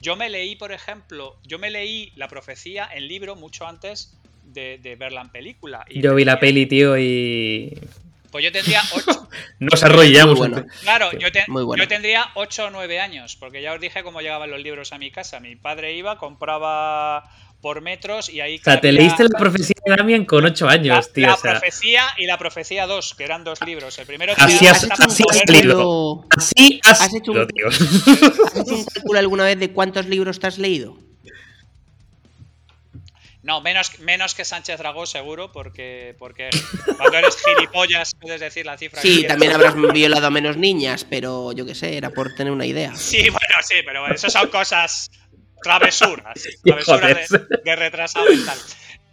Yo me leí, por ejemplo, yo me leí la profecía en libro mucho antes de, verla en película.
yo vi la peli, tío, y.
Pues yo tendría 8.
Nos arrollamos.
Bueno. Claro, yo, yo, tendría 8 o 9 años, porque ya os dije cómo llegaban los libros a mi casa. Mi padre iba, compraba por metros y ahí...
O sea, te leíste la profecía de Damien con ocho años, tío.
La profecía y la profecía 2, que eran dos libros. El primero...
Así has, así has leído. Así has,
hecho un, tío. ¿Has hecho un cálculo alguna vez de cuántos libros te has leído?
No, menos, menos que Sánchez Dragó, seguro, porque, porque cuando eres gilipollas puedes decir la cifra.
Sí, también habrás violado a menos niñas, pero yo qué sé, era por tener una idea.
Sí, bueno, sí, pero eso son cosas travesuras. Travesuras de, retrasado mental.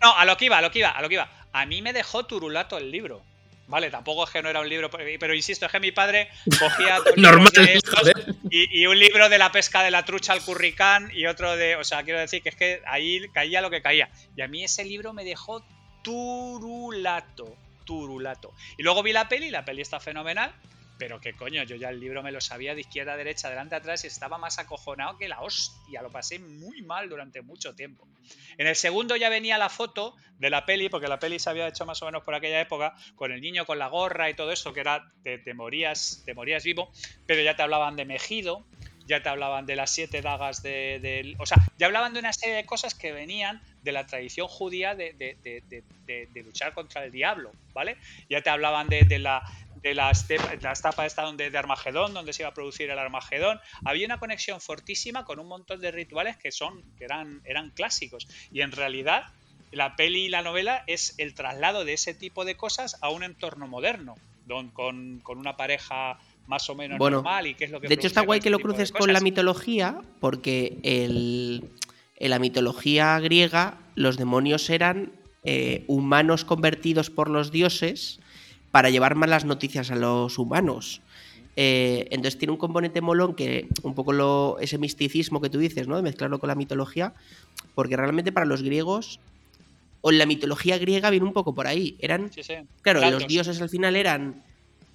No, a lo que iba, a lo que iba, a lo que iba. A mí me dejó turulato el libro. Vale, tampoco es que no era un libro, pero insisto, es que mi padre cogía
Normal,
y, un libro de la pesca de la trucha al curricán y otro de. O sea, quiero decir que es que ahí caía lo que caía. Y a mí ese libro me dejó turulato. Turulato. Y luego vi la peli, la peli está fenomenal pero qué coño, yo ya el libro me lo sabía de izquierda a derecha, adelante a atrás y estaba más acojonado que la hostia, lo pasé muy mal durante mucho tiempo. En el segundo ya venía la foto de la peli, porque la peli se había hecho más o menos por aquella época, con el niño con la gorra y todo eso, que era, te, morías, te morías vivo, pero ya te hablaban de Mejido, ya te hablaban de las siete dagas de, O sea, ya hablaban de una serie de cosas que venían de la tradición judía de, de luchar contra el diablo, ¿vale? Ya te hablaban de, la, de la, la etapa esta donde, de Armagedón, donde se iba a producir el Armagedón. Había una conexión fortísima con un montón de rituales que, son, que eran, eran clásicos. Y en realidad, la peli y la novela es el traslado de ese tipo de cosas a un entorno moderno, con, con una pareja más o menos normal y qué es lo que...
De hecho está guay que lo cruces con la mitología, porque el, en la mitología griega los demonios eran eh, humanos convertidos por los dioses para llevar malas noticias a los humanos. Eh, entonces tiene un componente molón que un poco lo, ese misticismo que tú dices, ¿no? De mezclarlo con la mitología, porque realmente para los griegos, o en la mitología griega viene un poco por ahí. Eran, claro, los dioses al final eran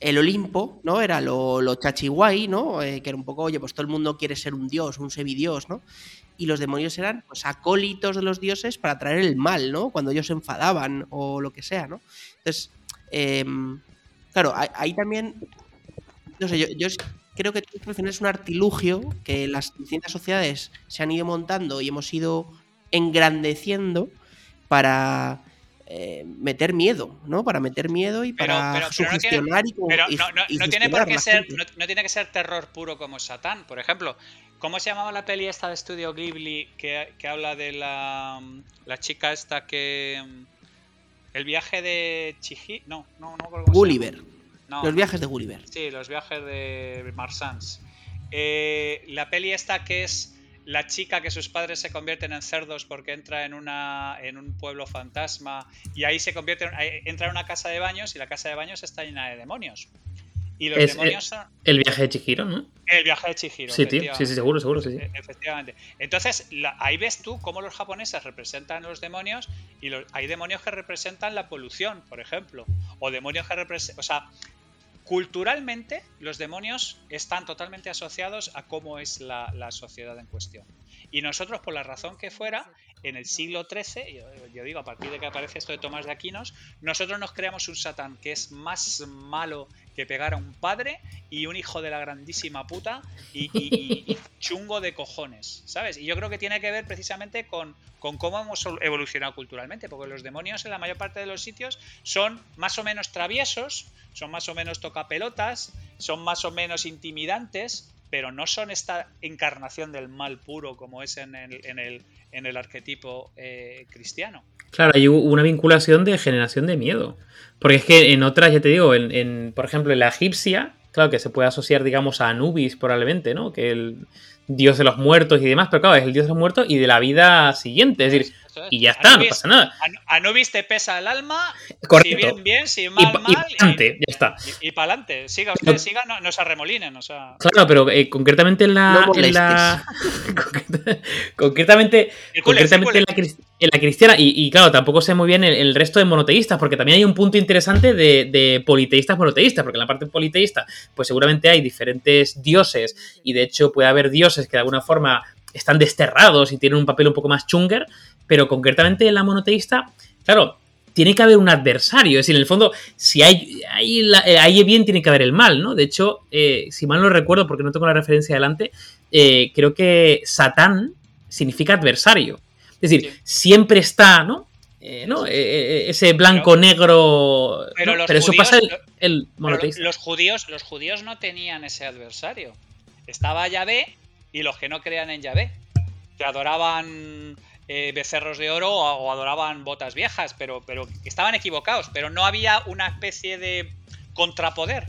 el Olimpo, ¿no? Era lo, lo chachiguay, ¿no? Eh, que era un poco, oye, pues todo el mundo quiere ser un dios, un semidios, ¿no? Y los demonios eran, pues, acólitos de los dioses para traer el mal, ¿no? Cuando ellos se enfadaban o lo que sea, ¿no? Entonces, Em, claro, ahí también. No sé, yo, creo que es un artilugio que las distintas sociedades se han ido montando y hemos ido engrandeciendo para eh, meter miedo, ¿no? Para meter miedo y para sugestionar y,
Pero no, tiene por qué ser, no, tiene que ser terror puro como Satán. Por ejemplo, ¿cómo se llamaba la peli esta de estudio Ghibli que, que habla de la, la chica esta que el viaje de Chihiro. No, no, no.
Gulliver. los viajes de Gulliver.
Sí, los viajes de Marsans. Eh, la peli esta que es la chica que sus padres se convierten en cerdos porque entra en una en un pueblo fantasma y ahí se convierte en, entra en una casa de baños y la casa de baños está llena de demonios. Y los demonios son...
El viaje de Chihiro, ¿no?
El viaje de Chihiro.
Sí, tío. Sí, sí, seguro, seguro, sí. E-,
efectivamente. Entonces, ahí ves tú cómo los japoneses representan los demonios y hay demonios que representan la polución, por ejemplo. O demonios que representan... O sea, culturalmente los demonios están totalmente asociados a cómo es la, sociedad en cuestión. Y nosotros, por la razón que fuera, en el siglo XIII, yo, digo, a partir de que aparece esto de Tomás de Aquinos, nosotros nos creamos un Satán que es más malo que pegar a un padre y un hijo de la grandísima puta y, chungo de cojones, ¿sabes? Y yo creo que tiene que ver precisamente con, con cómo hemos evolucionado culturalmente, porque los demonios en la mayor parte de los sitios son más o menos traviesos, son más o menos tocapelotas, son más o menos intimidantes, pero no son esta encarnación del mal puro como es en el, en el, en el arquetipo eh, cristiano.
Claro, hay una vinculación de generación de miedo. Porque es que en otras, ya te digo, en, por ejemplo, en la egipcia, claro que se puede asociar, digamos, a Anubis probablemente, ¿no? Que el dios de los muertos y demás, pero claro, es el dios de los muertos y de la vida siguiente. Es decir, y ya está, no pasa nada.
Anubis te pesa el alma,
Correcto.
si bien, bien, si mal,
y,
mal.
Y ya está.
Y, para adelante, siga usted, siga, no, no, se arremolinen. O sea...
Claro, pero eh, concretamente en la. en la concretamente, concretamente en, la, en, la, cristiana, y, claro, tampoco sé muy bien el, resto de monoteístas, porque también hay un punto interesante de, de politeístas monoteístas, porque en la parte politeísta, pues seguramente hay diferentes dioses, y de hecho puede haber dioses que de alguna forma están desterrados y tienen un papel un poco más chunger, pero concretamente en la monoteísta, claro, tiene que haber un adversario. Es decir, en el fondo, si hay, hay, hay bien, tiene que haber el mal, ¿no? De hecho, eh, si mal no recuerdo, porque no tengo la referencia adelante, eh, creo que Satán significa adversario. Es decir, siempre está, ¿no? Eh, ¿no? ese blanco-negro. Pero, eso pasa el, el monoteísta.
Los judíos, los judíos no tenían ese adversario. Estaba Yahvé y los que no creían en Yahvé, que adoraban eh, becerros de oro o, adoraban botas viejas, pero, pero estaban equivocados, pero no había una especie de contrapoder.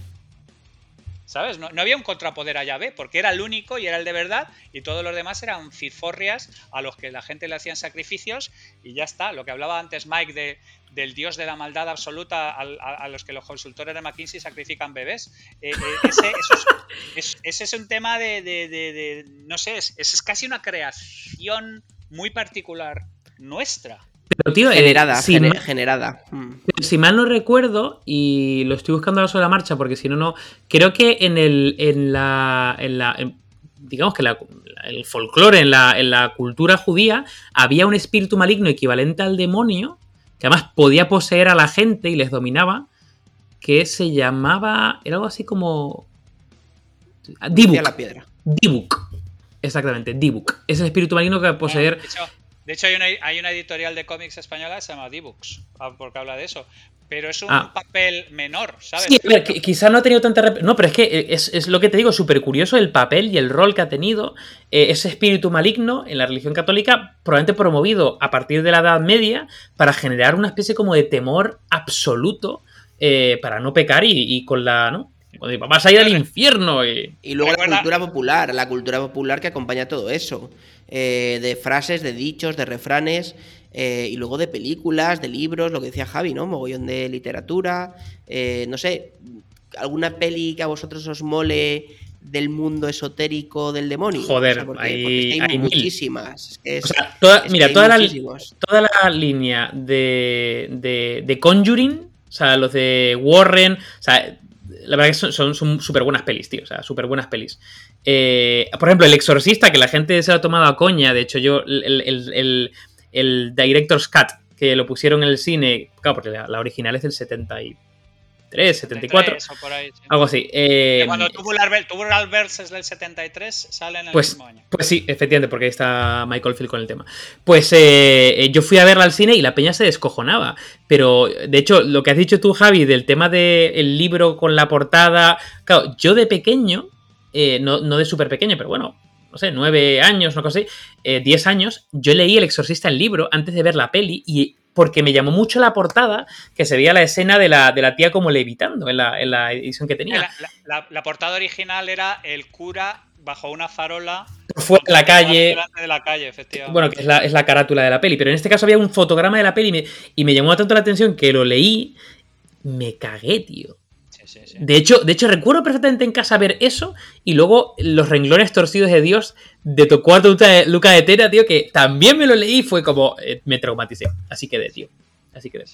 ¿Sabes? No, había un contrapoder a Yahvé, porque era el único y era el de verdad, y todos los demás eran cifórrias a los que la gente le hacían sacrificios, y ya está. Lo que hablaba antes Mike de, del dios de la maldad absoluta a, los que los consultores de McKinsey sacrifican bebés. Eh, eh, ese, es, un tema de, no sé, es, es casi una creación muy particular nuestra.
Pero, tío, eh, generada, si generada.
Mm. Si mal no recuerdo, y lo estoy buscando ahora sobre la marcha, porque si no, no. Creo que en el. en la. En la digamos que el folclore, en la, en la cultura judía, había un espíritu maligno equivalente al demonio, que además podía poseer a la gente y les dominaba, que se llamaba. Era algo así como. Dibuk.
La piedra.
Dibuk. Exactamente, D-Book. Es el espíritu maligno que va a poseer.
de hecho, hay, una, editorial de cómics española que se llama D-Books, ah, porque habla de eso. Pero es un ah. papel menor, ¿sabes?
Sí, ver, quizá no ha tenido tanta. No, pero es que eh, es, lo que te digo, súper curioso el papel y el rol que ha tenido eh, ese espíritu maligno en la religión católica, probablemente promovido a partir de la Edad Media para generar una especie como de temor absoluto eh, para no pecar y, y con la. ¿no? Cuando vas a ir al infierno. Y,
luego la cultura popular, la cultura popular que acompaña todo eso. Eh, de frases, de dichos, de refranes. Eh, y luego de películas, de libros, lo que decía Javi, ¿no? Mogollón de literatura. Eh, no sé, alguna peli que a vosotros os mole del mundo esotérico del demonio.
Joder,
hay, muchísimas.
mira, toda, la, toda la línea de, de, de Conjuring, o sea, los de Warren, o sea, la verdad que son súper buenas pelis, tío. O sea, súper buenas pelis. Eh, por ejemplo, El Exorcista, que la gente se ha tomado a coña. De hecho, yo, el, el, el, Director's Cut, que lo pusieron en el cine. Claro, porque la, original es del 70 y 73, 74. Algo así.
Eh, cuando Tubular, Verse es del 73, sale en el
pues,
mismo año.
Pues sí, efectivamente, porque ahí está Michael Field con el tema. Pues eh, eh, yo fui a verla al cine y la peña se descojonaba. Pero, de hecho, lo que has dicho tú, Javi, del tema del libro con la portada. Claro, yo de pequeño, no, no de súper pequeño, pero bueno, no sé, nueve años, no sé, diez años, yo leí El Exorcista el libro antes de ver la peli y porque me llamó mucho la portada, que se veía la escena de la, de la tía como levitando en la, en la edición que tenía.
La, portada original era el cura bajo una farola.
Fue en la calle.
De la calle, efectivamente.
Bueno, que es la, es la, carátula de la peli. Pero en este caso había un fotograma de la peli y me, y me llamó tanto la atención que lo leí. Me cagué, tío. De, hecho, de hecho, recuerdo perfectamente en casa ver eso y luego los renglones torcidos de Dios de tu cuarto Luca de Tera, tío, que también me lo leí y fue como. Eh, me traumaticé. Así que de, tío. Así que de.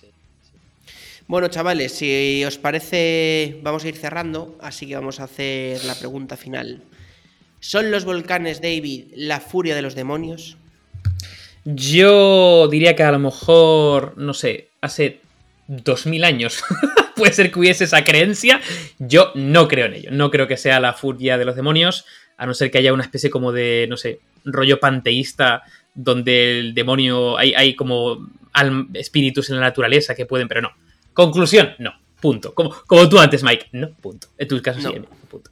Bueno, chavales, si os parece, vamos a ir cerrando, así que vamos a hacer la pregunta final. ¿Son los volcanes, David, la furia de los demonios?
Yo diría que a lo mejor, no sé, hace 2000 años puede ser que hubiese esa creencia. Yo no creo en ello. No creo que sea la furia de los demonios, a no ser que haya una especie como de, no sé, rollo panteísta donde el demonio, hay, hay como espíritus en la naturaleza que pueden, pero no. Conclusión, no. Punto. Como, como tú antes, Mike. No, punto. En tu caso sí, punto.